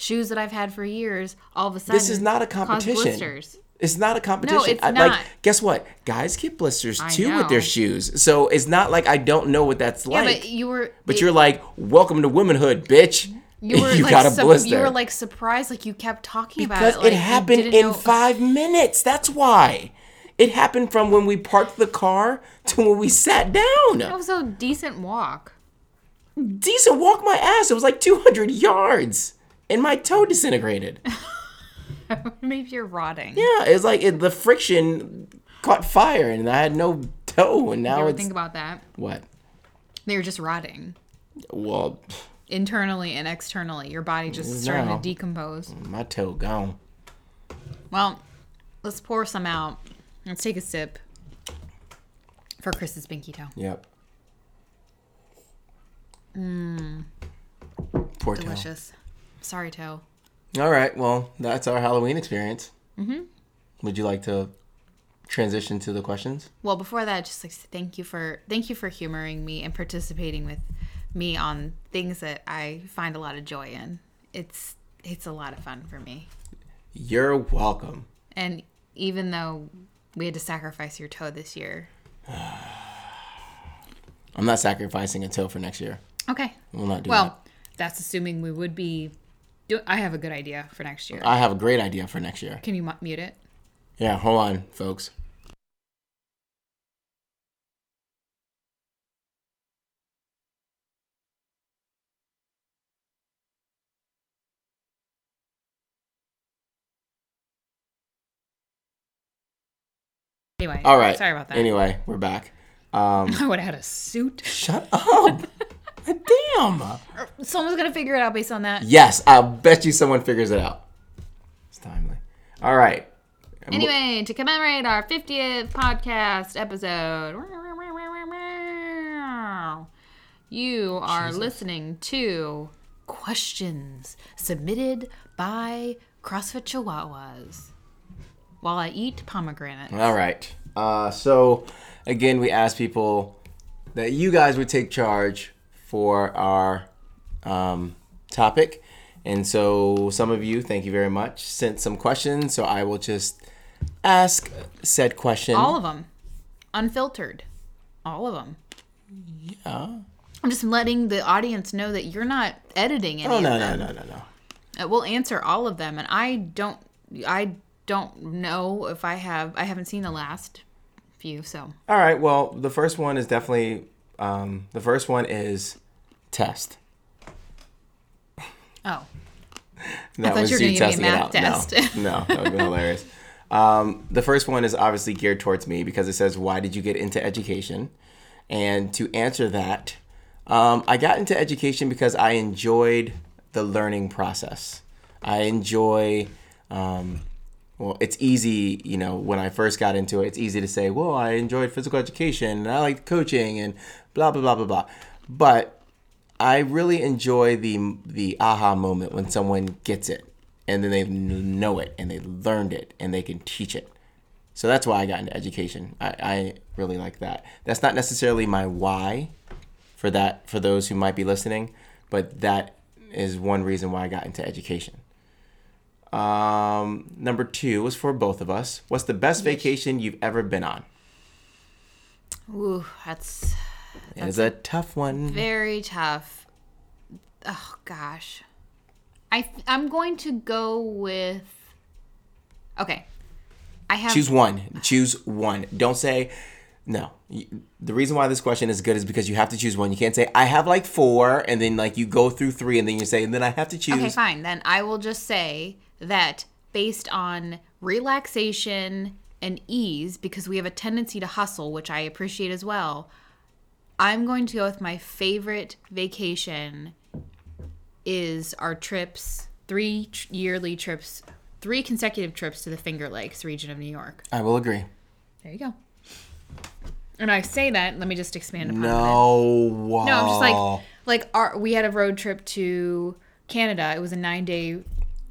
B: Shoes that I've had for years, all of a sudden,
A: this is not a competition.
B: blisters.
A: It's not a competition.
B: No, it's
A: I-
B: not.
A: Like, guess what? Guys get blisters
B: I
A: too with their shoes. So it's not like I don't know what that's
B: Yeah,
A: like.
B: but you were.
A: But
B: it-
A: you're like, welcome to womanhood, bitch.
B: you were like
A: got a
B: sup-
A: blister.
B: You were like surprised, like you kept talking
A: because
B: about it. Like
A: it happened in
B: know-
A: five minutes. That's why. It happened from when we parked the car to when we sat down.
B: That was a decent walk.
A: Decent walk my ass. It was like 200 yards. And my toe disintegrated.
B: Maybe you're rotting.
A: Yeah, it's like it, the friction caught fire and I had no toe. And now
B: ever
A: it's.
B: think about that?
A: what?
B: They were just rotting
A: Well,
B: internally and externally. Your body just starting to decompose.
A: my toe gone.
B: Well, let's pour some out. Let's take a sip for Chris's pinky toe.
A: Yep. Mmm. Poor toe.
B: Sorry, toe.
A: All right. Well, that's our Halloween experience. Mm-hmm. Would you like to transition to the questions?
B: Well, before that, just like thank you for thank you for humoring me and participating with me on things that I find a lot of joy in. It's it's a lot of fun for me.
A: You're welcome.
B: And even though we had to sacrifice your toe this year.
A: I'm not sacrificing a toe for next year.
B: Okay.
A: We'll not do
B: Well,
A: that.
B: that's assuming we would be. Do- I have a good idea for next year.
A: I have a great idea for next year.
B: Can you mu- mute it?
A: Yeah, hold on, folks.
B: Anyway.
A: All right.
B: Sorry about that.
A: Anyway, we're back. Um,
B: I would have had a suit.
A: shut up. Damn.
B: Someone's gonna figure it out based on that.
A: Yes, I'll bet you someone figures it out. It's timely. All right.
B: Anyway, to commemorate our 50th podcast episode, you are listening to questions submitted by CrossFit Chihuahuas while I eat pomegranate.
A: All right. Uh, so, again, we asked people that you guys would take charge for our um, topic. And so, some of you, thank you very much, sent some questions. So, I will just ask said question.
B: All of them, unfiltered, all of them.
A: Yeah.
B: I'm just letting the audience know that you're not editing any
A: Oh,
B: of
A: no,
B: them.
A: no, no, no, no.
B: Uh, We'll answer all of them, and I don't, I don't know if I have, I haven't seen the last few, so
A: All right. Well, the first one is definitely, um, the first one is test.
B: oh,
A: That
B: thought you were
A: you
B: gonna give me a
A: testing it
B: math
A: out.
B: test.
A: No, no, that would have been hilarious. Um, the first one is obviously geared towards me because it says, "Why did you get into education?" And to answer that, um, I got into education because I enjoyed the learning process. I enjoy. Um, well, it's easy, you know, when I first got into it, it's easy to say, well, I enjoyed physical education and I liked coaching and blah, blah, blah, blah, blah. But I really enjoy the the aha moment when someone gets it and then they know it and they learned it and they can teach it. So that's why I got into education. I, I really like that. That's not necessarily my why for that for those who might be listening, but that is one reason why I got into education. Um, number two was for both of us. What's the best vacation you've ever been on?
B: ooh, that's
A: It's a tough one.
B: very tough. Oh gosh, I th- I'm going to go with. Okay, I have
A: Choose one. Choose one. Don't say no. The reason why this question is good is because you have to choose one. You can't say I have like four, and then like you go through three, and then you say, and then I have to choose.
B: Okay, fine. Then I will just say that based on relaxation and ease, because we have a tendency to hustle, which I appreciate as well, I'm going to go with my favorite vacation is our trips, three tr- yearly trips, three consecutive trips to the Finger Lakes region of New York.
A: I will agree.
B: There you go. And I say that, let me just expand upon that.
A: No.
B: No, I'm just like like our we had a road trip to Canada. It was a nine day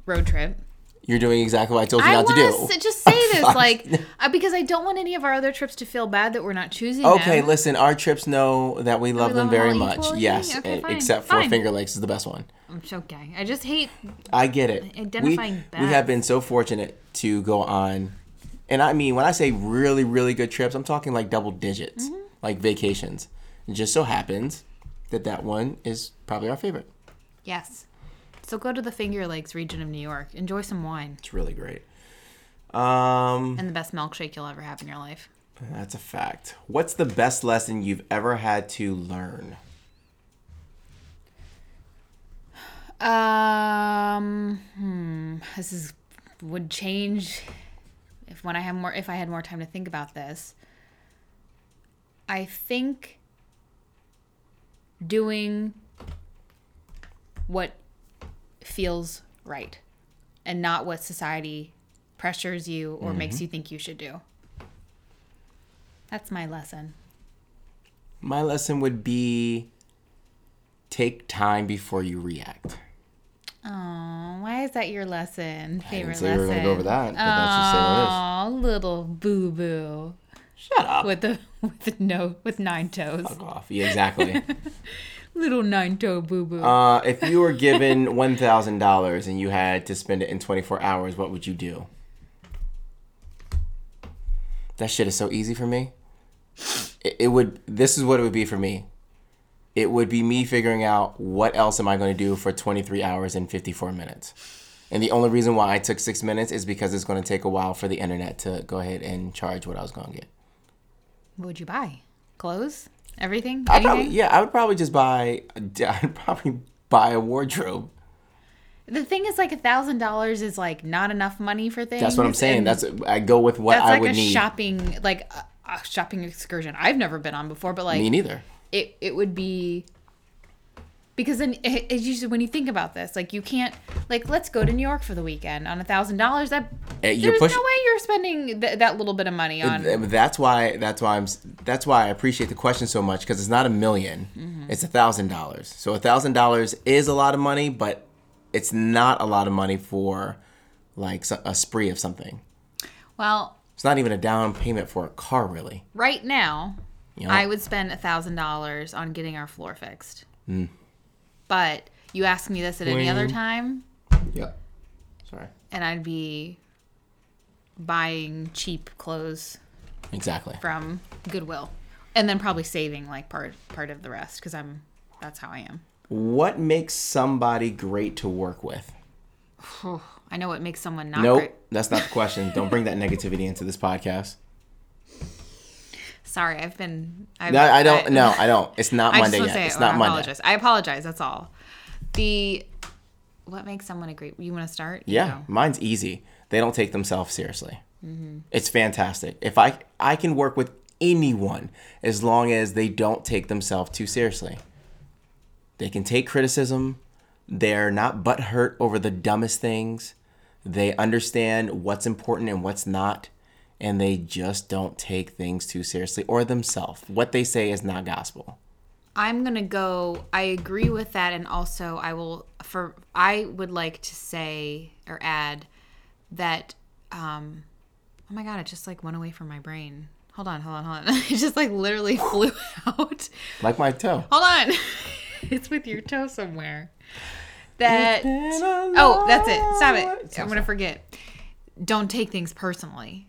B: road trip.
A: You're doing exactly what I told you
B: I
A: not to do.
B: just say this, like, uh, because I don't want any of our other trips to feel bad that we're not choosing.
A: Okay,
B: them.
A: listen. Our trips know that we love
B: we
A: them
B: love
A: very much.
B: equally?
A: Yes,
B: Okay,
A: e-
B: fine,
A: except for
B: fine.
A: Finger Lakes is the best one.
B: I'm okay. I just hate.
A: I get it.
B: Identifying
A: we,
B: bad.
A: we have been so fortunate to go on, and I mean when I say really, really good trips, I'm talking like double digits,
B: Mm-hmm.
A: like vacations. It just so happens that that one is probably our favorite.
B: Yes. So go to the Finger Lakes region of New York. Enjoy some wine
A: It's really great. Um,
B: and the best milkshake you'll ever have in your life.
A: that's a fact. What's the best lesson you've ever had to learn?
B: Um, hmm, this is would change if when I have more if I had more time to think about this. I think doing what feels right and not what society pressures you or mm-hmm. makes you think you should do. That's my lesson.
A: My lesson would be take time before you react.
B: Oh, why is that your lesson? Favorite I didn't
A: say we were gonna go over that, but that's just say what it is.
B: Oh, little boo boo
A: Shut up.
B: with the with no with nine toes.
A: Fuck off. Yeah, exactly.
B: Little nine toe boo boo.
A: uh, if you were given one thousand dollars and you had to spend it in twenty four hours, what would you do? That shit is so easy for me. It, it would. This is what it would be for me. It would be me figuring out what else am I going to do for twenty three hours and fifty four minutes. And the only reason why I took six minutes is because it's going to take a while for the internet to go ahead and charge what I was going to get.
B: what would you buy? Clothes? Everything?
A: I probably, yeah, I would probably just buy. I'd probably buy a wardrobe.
B: The thing is, like a thousand dollars is like not enough money for things.
A: That's what I'm saying. That's I go with what
B: that's
A: I
B: like
A: would
B: a
A: need.
B: shopping like a, a shopping excursion. I've never been on before, but like
A: Me neither.
B: it it would be because then it's usually when you think about this, like you can't like let's go to New York for the weekend on a thousand dollars. That
A: Eh, you're
B: there's
A: push-
B: no way you're spending th- that little bit of money on.
A: Th- That's why. That's why I'm. That's why I appreciate the question so much because it's not a 1000000
B: Mm-hmm.
A: It's a thousand dollars. So a thousand dollars is a lot of money, but it's not a lot of money for like a spree of something.
B: Well,
A: It's not even a down payment for a car, really.
B: right now,
A: You know?
B: I would spend a thousand dollars on getting our floor fixed.
A: Mm.
B: But you ask me this at any other time,
A: Yep. Sorry.
B: and I'd be buying cheap clothes
A: Exactly.
B: from Goodwill, and then probably saving like part part of the rest because I'm that's how I am.
A: What makes somebody great to work with?
B: I know what makes someone not
A: Nope,
B: great.
A: that's not the question. Don't bring that negativity into this podcast.
B: Sorry, I've been. I've,
A: No, I don't. no, I don't. It's not
B: I
A: Monday yet.
B: say
A: it's
B: I
A: not Monday.
B: apologize. I apologize. That's all. The what makes someone a great? You want to start? You
A: Yeah, mine's easy. They don't take themselves seriously.
B: Mm-hmm.
A: It's fantastic. If I I can work with anyone as long as they don't take themselves too seriously. They can take criticism. They're not butthurt over the dumbest things. They understand what's important and what's not, and they just don't take things too seriously or themselves. What they say is not gospel.
B: I'm gonna go. I agree with that, and also I will. For I would like to say or add that. um Oh my god! It just like went away from my brain. Hold on, hold on, hold on. It just like literally flew out.
A: Like my toe.
B: Hold on. it's with your toe somewhere. That. Oh, that's it. Stop it. I'm gonna forget. Don't take things personally.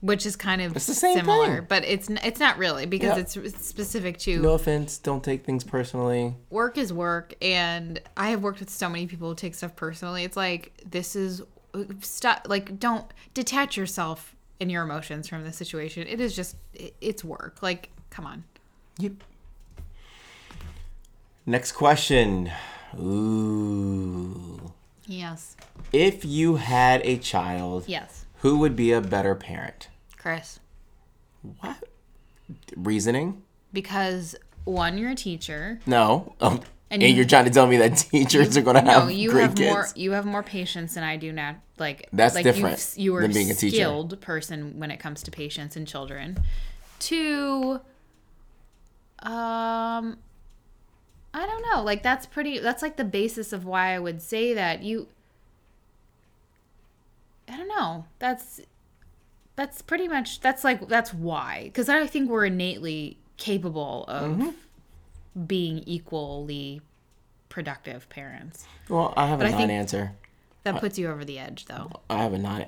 B: Which is kind of
A: Mm-hmm. the same
B: similar,
A: thing.
B: but it's it's not really because
A: Yeah.
B: it's specific to
A: No offense. Don't take things personally.
B: work is work, and I have worked with so many people who take stuff personally. It's like this is stop. Like don't detach yourself and your emotions from the situation. It is just it, it's work. Like come on.
A: Yep. Next question. Ooh.
B: Yes.
A: If you had a child,
B: Yes.
A: Who would be a better parent?
B: Chris.
A: What? Reasoning?
B: Because one, you're a teacher.
A: No. Oh, and,
B: And you-
A: you're trying to tell me that teachers are going to have
B: No, you
A: great
B: have
A: kids.
B: more. You have more patience than I do now. Like
A: That's
B: like
A: different
B: you've- You are
A: than
B: a
A: being a teacher.
B: skilled person when it comes to patience and children. Two. Um. I don't know. Like that's pretty. That's like the basis of why I would say that you. I don't know. That's. That's pretty much. That's like. That's why. Because I think we're innately capable of
A: Mm-hmm.
B: being equally productive parents.
A: Well, I have a non-answer.
B: That puts you over the edge, though.
A: I have a non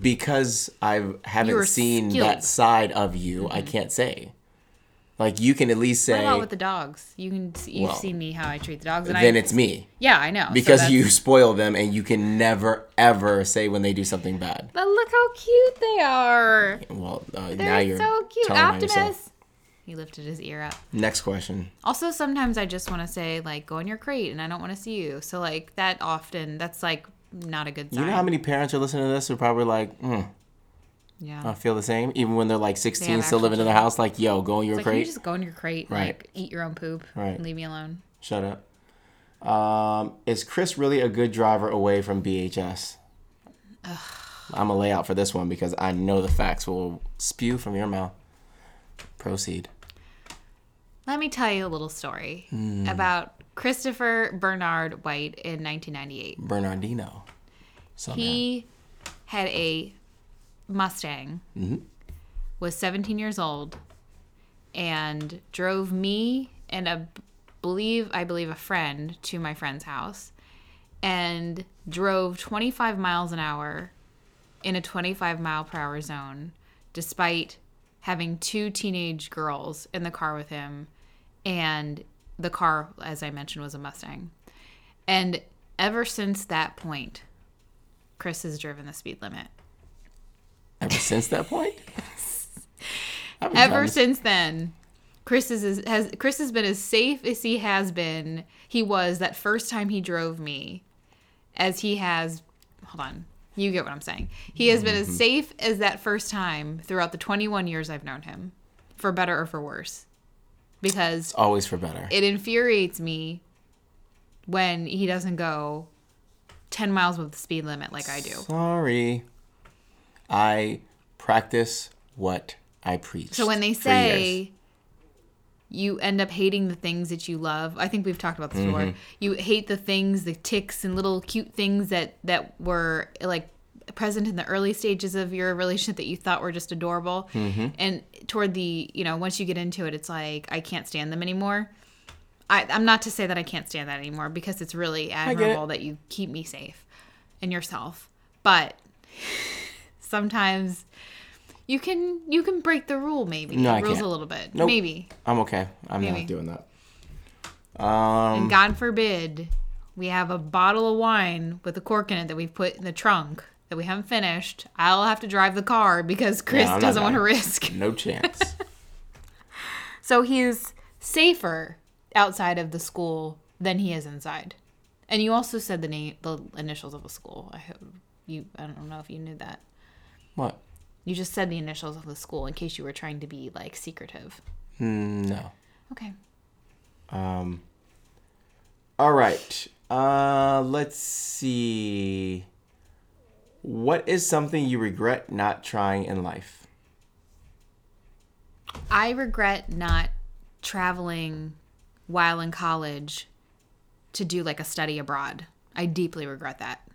A: because I haven't
B: were
A: seen
B: skilled.
A: that side of you. I can't say. Like you can at least say.
B: What about with the dogs? You can you've
A: Well,
B: seen me how I treat the dogs, and
A: then
B: I
A: it's me
B: yeah I know
A: because
B: that's-
A: you spoil them and you can never ever say when they do something bad.
B: But look how cute they are.
A: Well, uh,
B: They're
A: now you're
B: so cute. Optimus. He lifted his ear up.
A: Next question.
B: Also, sometimes I just want to say like, "Go in your crate," and I don't want to see you. So like that often, that's like not a good sign.
A: You know how many parents are listening to this are probably like, mm,
B: yeah.
A: I feel the same, even when they're like 16,
B: have
A: still living in their house. Like, yo, go in your
B: It's like, can you
A: crate.
B: just go in your crate,
A: Right.
B: like eat your own poop,
A: Right.
B: and leave me alone.
A: Shut up. Um, is Chris really a good driver away from BHS? I'm gonna lay out for this one because I know the facts will spew from your mouth. Proceed.
B: Let me tell you a little story
A: Hmm.
B: about Christopher Bernard White in 1998.
A: Bernardino. Somehow.
B: He had a Mustang, mm-hmm. was 17 years old, and drove me and a believe I believe a friend to my friend's house, and drove 25 miles an hour in a 25 mile per hour zone, despite having two teenage girls in the car with him, and the car, as I mentioned, was a Mustang. And ever since that point, Chris has driven the speed limit.
A: Ever since that point?
B: Ever since then, Chris is has Chris has been as safe as he has been. He was that first time he drove me, as he has. Hold on, you get what I'm saying. He has been
A: Mm-hmm.
B: as safe as that first time throughout the 21 years I've known him, for better or for worse, because
A: Always for better.
B: it infuriates me when he doesn't go 10 miles with the speed limit like I do.
A: Sorry. I practice what I preach.
B: So when they say you end up hating the things that you love, I think we've talked about this
A: Mm-hmm.
B: before. You hate the things, the ticks and little cute things that that were like present in the early stages of your relationship that you thought were just adorable.
A: Mm-hmm.
B: And toward the, you know, once you get into it, it's like I can't stand them anymore. I, I'm not to say that I can't stand that anymore because it's really
A: it.
B: admirable that you keep me safe and yourself. But sometimes you can you can break the rule maybe
A: No, I
B: rules
A: can't.
B: a little bit
A: Nope.
B: maybe
A: I'm okay. I'm
B: Maybe.
A: not doing that. Um,
B: and god forbid we have a bottle of wine with a cork in it that we've put in the trunk that we haven't finished i'll have to drive the car because chris
A: I'm
B: doesn't want to risk
A: no chance.
B: so he's safer outside of the school than he is inside and you also said the name the initials of the school i hope you i don't know if you knew that
A: what?
B: you just said the initials of the school in case you were trying to be like secretive
A: Mm, no.
B: okay
A: Um. All right. Uh, let's see. What is something you regret not trying in life?
B: I regret not traveling while in college to do like a study abroad. I deeply regret that.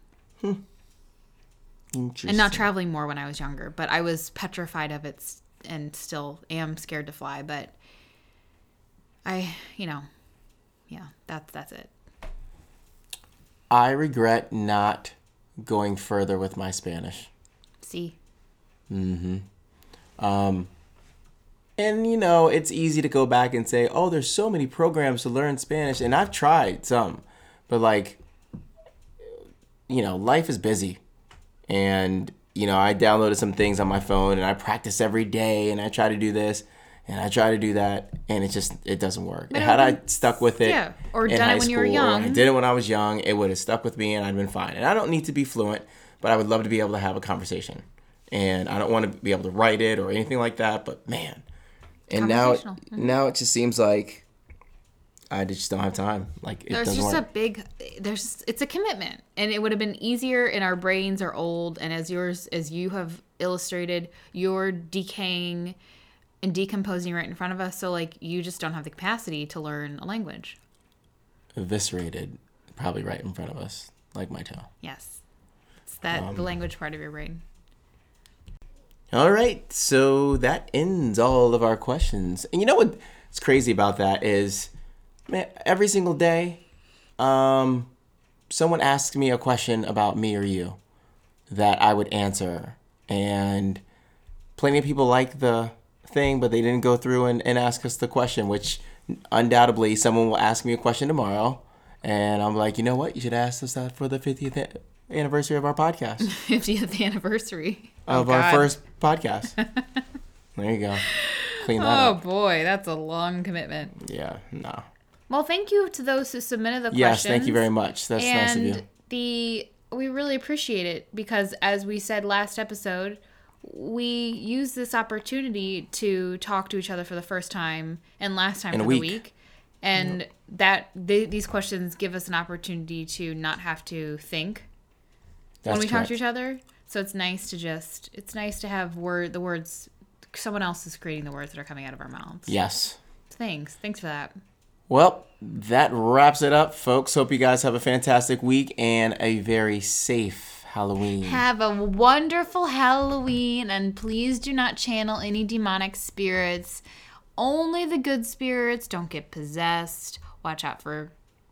A: Interesting.
B: And not traveling more when I was younger, but I was petrified of it and still am scared to fly, but I, you know, yeah, that's that's it.
A: I regret not going further with my Spanish.
B: See. Mhm.
A: Um And you know, it's easy to go back and say, "Oh, there's so many programs to learn Spanish," and I've tried some, but like, you know, life is busy, and you know, I downloaded some things on my phone, and I practice every day, and I try to do this, and I try to do that, and it just it doesn't work. And had I stuck with it,
B: Yeah, or done it when you were
A: or I did it when I was young, it would have stuck with me, and I'd been fine. And I don't need to be fluent, but I would love to be able to have a conversation. And I don't want to be able to write it or anything like that, but man, and now
B: Mm-hmm.
A: now it just seems like I just don't have time. Like it
B: There's just
A: work.
B: a big there's it's a commitment and it would have been easier and our brains are old and as yours as you have illustrated you're decaying and decomposing right in front of us so like you just don't have the capacity to learn a language
A: eviscerated, probably right in front of us, like my toe.
B: yes it's that
A: Um,
B: the language part of your brain
A: All right, so that ends all of our questions. And you know what? what's crazy about that is, every single day, um, someone asks me a question about me or you that I would answer, and plenty of people like the thing, but they didn't go through and, and ask us the question. Which undoubtedly, someone will ask me a question tomorrow, and I'm like, you know what? You should ask us that for the 50th anniversary of our podcast.
B: 50th anniversary
A: of
B: Oh,
A: our first podcast. there you go. Clean that
B: oh
A: up.
B: boy that's a long commitment
A: Yeah, no.
B: Well thank you to those who submitted the questions
A: Yes, thank you very much. That's nice of
B: and
A: you.
B: the we really appreciate it because as we said last episode we use this opportunity to talk to each other for the first time and last time
A: In a
B: for the
A: week.
B: and that th- these questions give us an opportunity to not have to think
A: That's
B: when we talk to each other so it's nice to just it's nice to have word the words someone else is creating the words that are coming out of our mouths
A: Yes.
B: thanks thanks for that
A: Well, that wraps it up, folks. Hope you guys have a fantastic week and a very safe Halloween.
B: Have a wonderful Halloween, and please do not channel any demonic spirits. Only the good spirits don't get possessed. Watch out for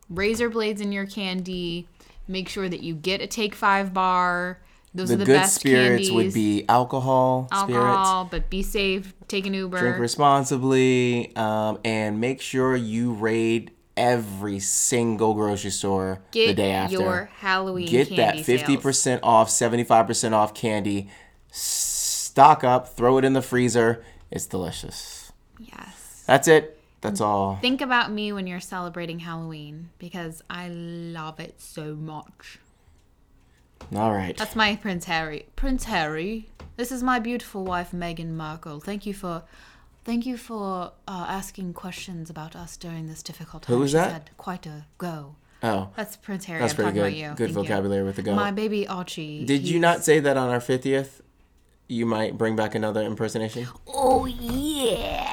B: razor blades in your candy. Make sure that you get a Take Five bar. Those
A: the
B: are the
A: good
B: best
A: spirits
B: candies.
A: would be alcohol,
B: alcohol, but be safe. Take an Uber.
A: Drink responsibly, um, and make sure you raid every single grocery store
B: get
A: the day after.
B: your Halloween
A: Get that fifty percent off, seventy five percent off candy. Stock up, throw it in the freezer. It's delicious.
B: Yes.
A: That's it. That's all.
B: Think about me when you're celebrating Halloween because I love it so much.
A: All right.
B: That's my Prince Harry. Prince Harry, this is my beautiful wife Meghan Markle. Thank you for, thank you for uh, asking questions about us during this difficult time.
A: Who was that?
B: had quite a go.
A: Oh,
B: That's Prince Harry.
A: that's
B: I'm
A: pretty
B: talking
A: good.
B: about you.
A: Good
B: Thank you.
A: vocabulary with the go.
B: My baby Archie.
A: Did you not say that on our fiftieth? You might bring back another impersonation.
B: Oh yeah,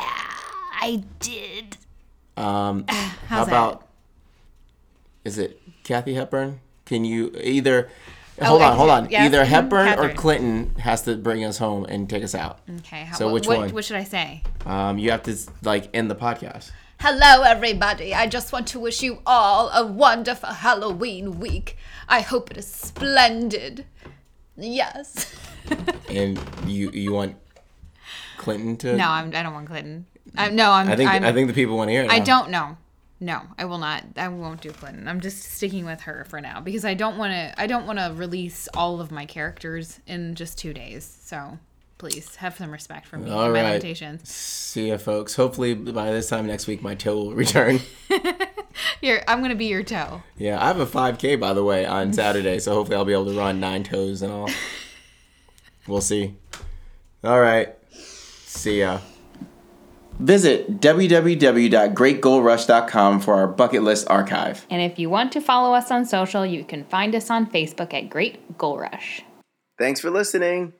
B: I did.
A: Um, how
B: How's that?
A: about? Is it Kathy Hepburn? Can you either?
B: Oh,
A: hold on, hold on.
B: yes,
A: Either
B: mhm,
A: Hepburn or Clinton has to bring us home and take us out.
B: Okay. How,
A: So
B: what,
A: which
B: what,
A: one?
B: What should I say?
A: Um, you have to like end the podcast.
B: Hello, everybody. I just want to wish you all a wonderful Halloween week. I hope it is splendid. Yes.
A: And you you want Clinton to?
B: no, I'm, I don't want Clinton. I, no, I'm.
A: I think
B: I'm,
A: I think the people want to hear it.
B: I don't know. No, I will not. I won't do Clinton. I'm just sticking with her for now because I don't want to. I don't want to release all of my characters in just two days. So please have some respect for me
A: All
B: and my
A: right.
B: limitations.
A: See ya, folks. Hopefully by this time next week my toe will return.
B: Here, I'm gonna be your toe.
A: yeah, I have a 5K by the way on Saturday, so hopefully I'll be able to run nine toes and all. We'll see. All right. See ya. Visit www.greatgoalrush.com for our bucket list archive.
B: And if you want to follow us on social, you can find us on Facebook at Great Goal Rush.
A: Thanks for listening.